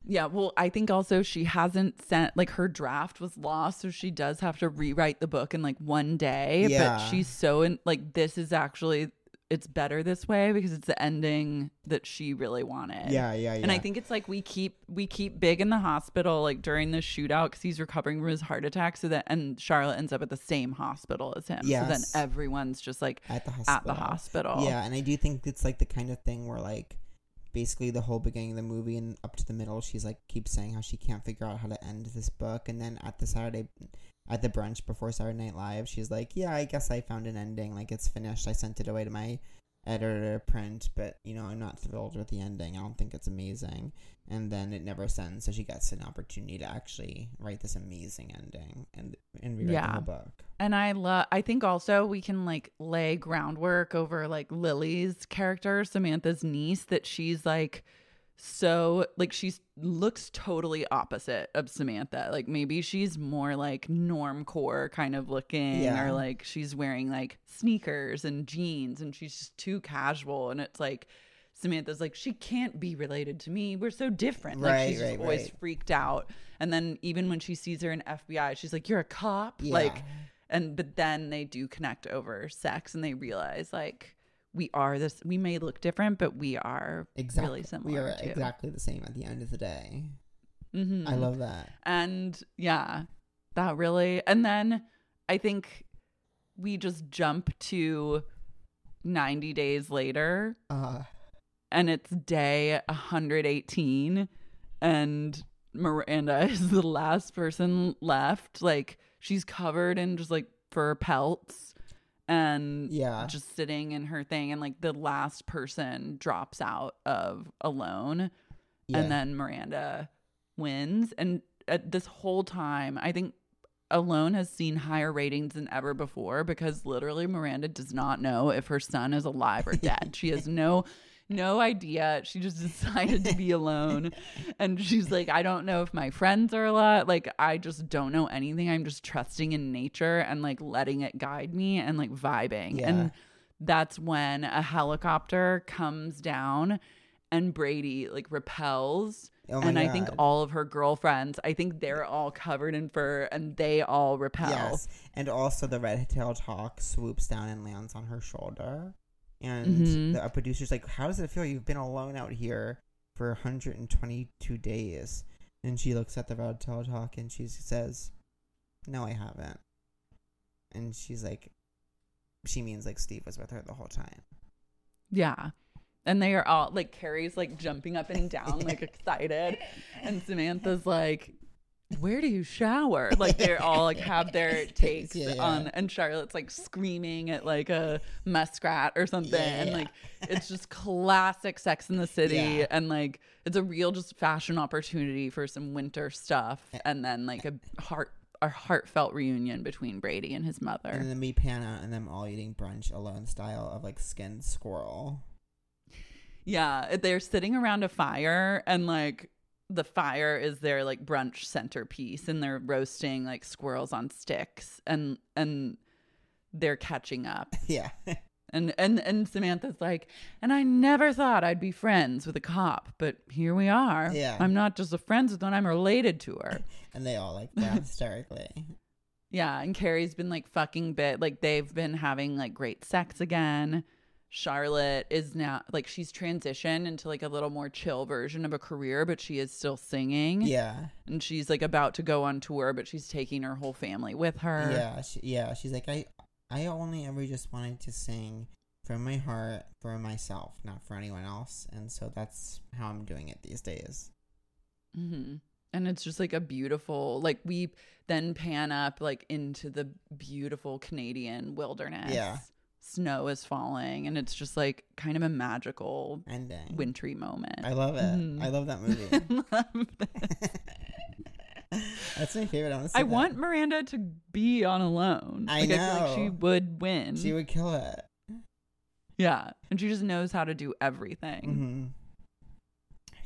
Yeah, well, I think also she hasn't sent like her draft was lost, so she does have to rewrite the book in like one day. Yeah. But she's so in like this is actually it's better this way because it's the ending that she really wanted. Yeah, yeah, yeah. And I think it's like we keep we keep Big in the hospital like during the shootout because he's recovering from his heart attack. So that and Charlotte ends up at the same hospital as him. Yeah. So then everyone's just like at the at hospital. the hospital. Yeah, and I do think it's like the kind of thing where like basically the whole beginning of the movie and up to the middle, she's like keeps saying how she can't figure out how to end this book, and then at the Saturday at the brunch before Saturday Night Live, she's like, "Yeah, I guess I found an ending. Like it's finished. I sent it away to my editor to print, but you know, I'm not thrilled with the ending. I don't think it's amazing." And then it never sends, so she gets an opportunity to actually write this amazing ending and and rewrite the Yeah. whole book. And I love I think also we can like lay groundwork over like Lily's character, Samantha's niece, that she's like so like she's looks totally opposite of Samantha. Like maybe she's more like normcore kind of looking Yeah. or like she's wearing like sneakers and jeans and she's just too casual and it's like Samantha's like she can't be related to me. We're so different. Like Right, she's just right, always right. freaked out. And then even when she sees her in FBI, she's like you're a cop. Yeah. Like and but then they do connect over sex and they realize like we are this we may look different but we are Exactly, really similar we are too. exactly the same at the end of the day. Mhm. I love that. and yeah that really and then i think we just jump to 90 days later Uh, and it's day 118 and Miranda is the last person left like she's covered in just like fur pelts and Yeah. just sitting in her thing and like the last person drops out of alone Yeah. and then Miranda wins and at this whole time I think Alone has seen higher ratings than ever before because literally Miranda does not know if her son is alive or dead. she has no no idea. She just decided to be alone. And she's like, I don't know if my friends are a lot. Like, I just don't know anything. I'm just trusting in nature and like letting it guide me and like vibing. Yeah. And that's when a helicopter comes down and Brady like repels. Oh and I think all of her girlfriends, I think they're all covered in fur and they all repel. Yes, and also the red-tailed hawk swoops down and lands on her shoulder, and Mhm. the producer's like, "How does it feel? You've been alone out here for 122 days." And she looks at the red-tailed hawk and she says, "No, I haven't." And she's like, she means like Steve was with her the whole time. Yeah. And they are all like Carrie's like jumping up and down, like excited. And Samantha's like, Where do you shower? Like they're all like have their takes Yeah, yeah. on and Charlotte's like screaming at like a muskrat or something. And Yeah. like it's just classic sex in the city. And like it's a real just fashion opportunity for some winter stuff. And then like a heart a heartfelt reunion between Brady and his mother. And then pan out and them all eating brunch alone style of like skinned squirrel. Yeah, they're sitting around a fire and like the fire is their like brunch centerpiece and they're roasting like squirrels on sticks and and they're catching up. Yeah. And and and Samantha's like, "And I never thought I'd be friends with a cop, but here we are. Yeah. I'm not just a friends with one, I'm related to her." and they all like laugh hysterically. Yeah, and Carrie's been like fucking bit like they've been having like great sex again. Charlotte is now like she's transitioned into like a little more chill version of a career, but she is still singing. Yeah. And she's like about to go on tour, but she's taking her whole family with her. Yeah, she, yeah. She's like, I, I only ever just wanted to sing from my heart for myself, not for anyone else. And so that's how I'm doing it these days. hmm And it's just like a beautiful, like we then pan up like into the beautiful Canadian wilderness. Yeah. Snow is falling, and it's just like kind of a magical Ending. wintry moment. I love it. Mhm. I love that movie. Love that's my favorite. I want I that. want Miranda to be on alone. I like, I feel like she would win. She would kill it. yeah. And she just knows how to do everything. hmm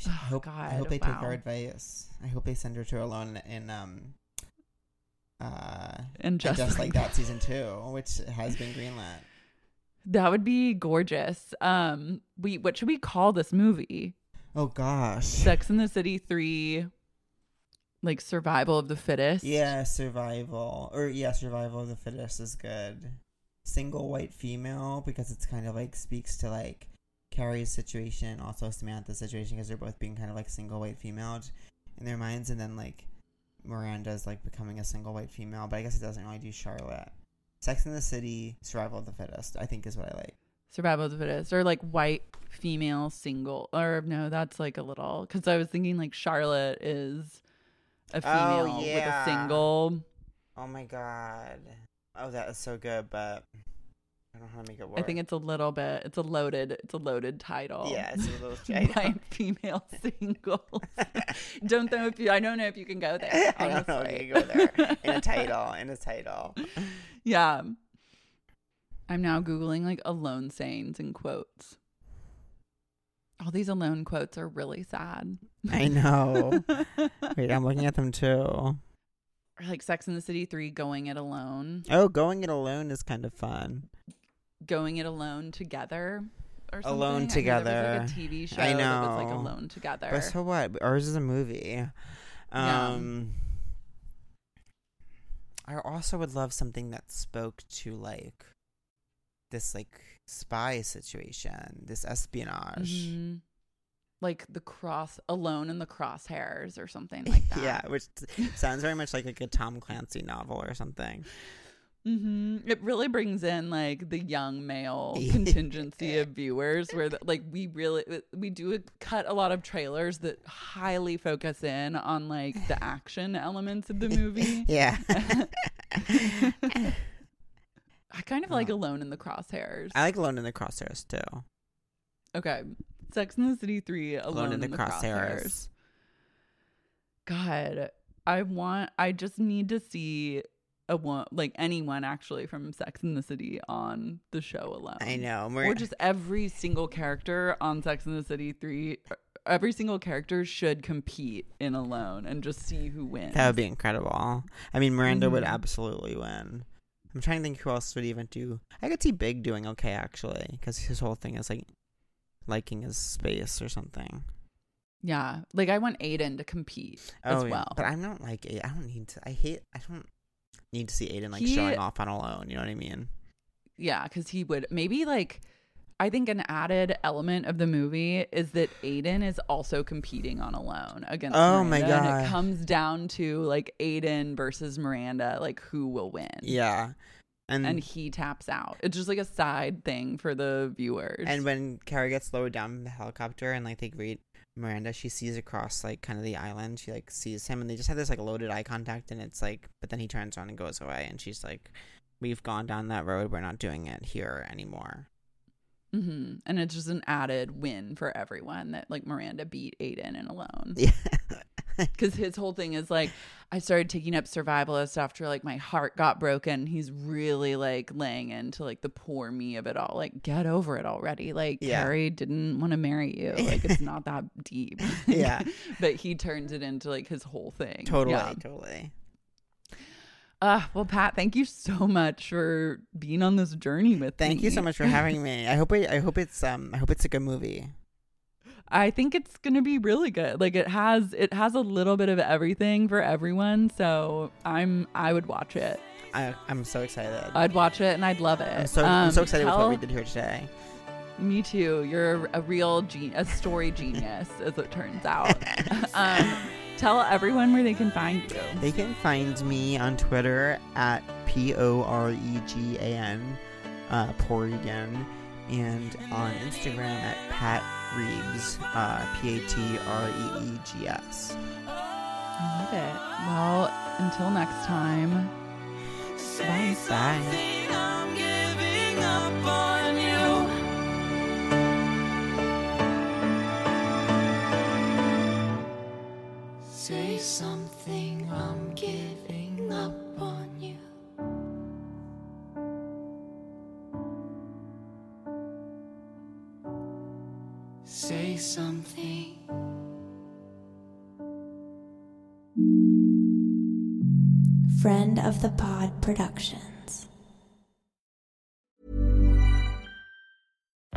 I Oh, hope, I hope they take wow. our advice. I hope they send her to alone in um uh And just, just, like like that season two, which has been greenlit. That would be gorgeous. Um, we what should we call this movie? Oh gosh. Sex in the City three, like survival of the fittest. Yeah, survival. Or yeah, survival of the fittest is good. Single white female because it's kind of like speaks to like Carrie's situation, also Samantha's situation because they're both being kind of like single white female in their minds, and then like Miranda's like becoming a single white female, but I guess it doesn't really do Charlotte. Sex in the City, survival of the fittest, I think is what I like. survival of the fittest, or like white female single, or no, that's like a little because I was thinking like Charlotte is a Oh, female with a single. Oh my god. Oh, that is so good, but I don't know how to make it work. I think it's a little bit. It's a loaded. It's a loaded title. yeah, it's a little white female singles. don't know if you. I don't know if you can go there. I don't know if honestly. you can go there in a title. In a title. Yeah. I'm now Googling like alone sayings and quotes. All these alone quotes are really sad. I know. Wait, I'm looking at them too. Or like Sex in the City 3 going it alone, Oh, going it alone is kind of fun. Going it alone together. Or something. Alone I mean, Together. Was like a TV show I that was like alone together. But so what? Ours is a movie. Yeah. Um I also would love something that spoke to like this like spy situation, this espionage. Mhm. Like the cross, alone in the crosshairs or something like that. yeah, which sounds very much like, like a Tom Clancy novel or something. Hmm It really brings in like the young male contingency of viewers, where the, like we really we do cut a lot of trailers that highly focus in on like the action elements of the movie. Yeah. I kind of like Alone in the Crosshairs. I like Alone in the Crosshairs too. okay, Sex in the City three, Alone, Alone in the, Crosshairs. Crosshairs. God, I want. I just need to see a one like anyone actually from Sex in the City on the show alone. I know. or Mar- just every single character on Sex in the City three. Every single character should compete in Alone and just see who wins. That would be incredible. I mean, Miranda would Mhm. absolutely win. I'm trying to think who else would even do. I could see Big doing okay actually, because his whole thing is like liking his space or something. yeah. Like I want Aidan to compete as Oh, yeah. well. But I'm not like. I don't need to. I hate. I don't need to see Aidan like He- showing off on alone. You know what I mean? yeah, because he would maybe like. I think an added element of the movie is that Aidan is also competing on Alone against Oh my god! and it comes down to like Aidan versus Miranda, like who will win. Yeah. And and he taps out. It's just like a side thing for the viewers. and when Carrie gets lowered down from the helicopter and like they greet Miranda, she sees across like kind of the island. She like sees him and they just have this like loaded eye contact and it's like, but then he turns around and goes away and she's like, "We've gone down that road. We're not doing it here anymore." hmm and it's just an added win for everyone that like Miranda beat Aidan and Alone. Yeah. Because his whole thing is like, I started taking up survivalist after like my heart got broken. He's really like laying into like the poor me of it all. Like, get over it already. Like, Yeah. Carrie didn't want to marry you. Like, it's not that deep. Yeah. but he turns it into like his whole thing. totally, Yeah. totally. Uh, well, Pat, thank you so much for being on this journey with me. Thank you so much for having me. I hope it, I hope it's um I hope it's a good movie. I think it's gonna be really good. Like it has it has a little bit of everything for everyone. So I'm I would watch it. I I'm so excited. I'd watch it and I'd love it. I'm so I'm so Um, excited with what we did here today. Me too. You're a real gen- a story genius, as it turns out. um, tell everyone where they can find you. They can find me on Twitter at P O R E G A N, uh, Poregan. and on Instagram at Pat Reeves, uh, P A T R E E G S. I love it. Well, until next time. Bye. Bye. Say something, I'm giving up on Say something. Friend of the Pod Productions.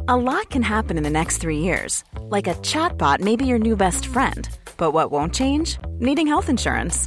A lot can happen in the next three years. Like a chatbot may be your new best friend. But what won't change? Needing health insurance.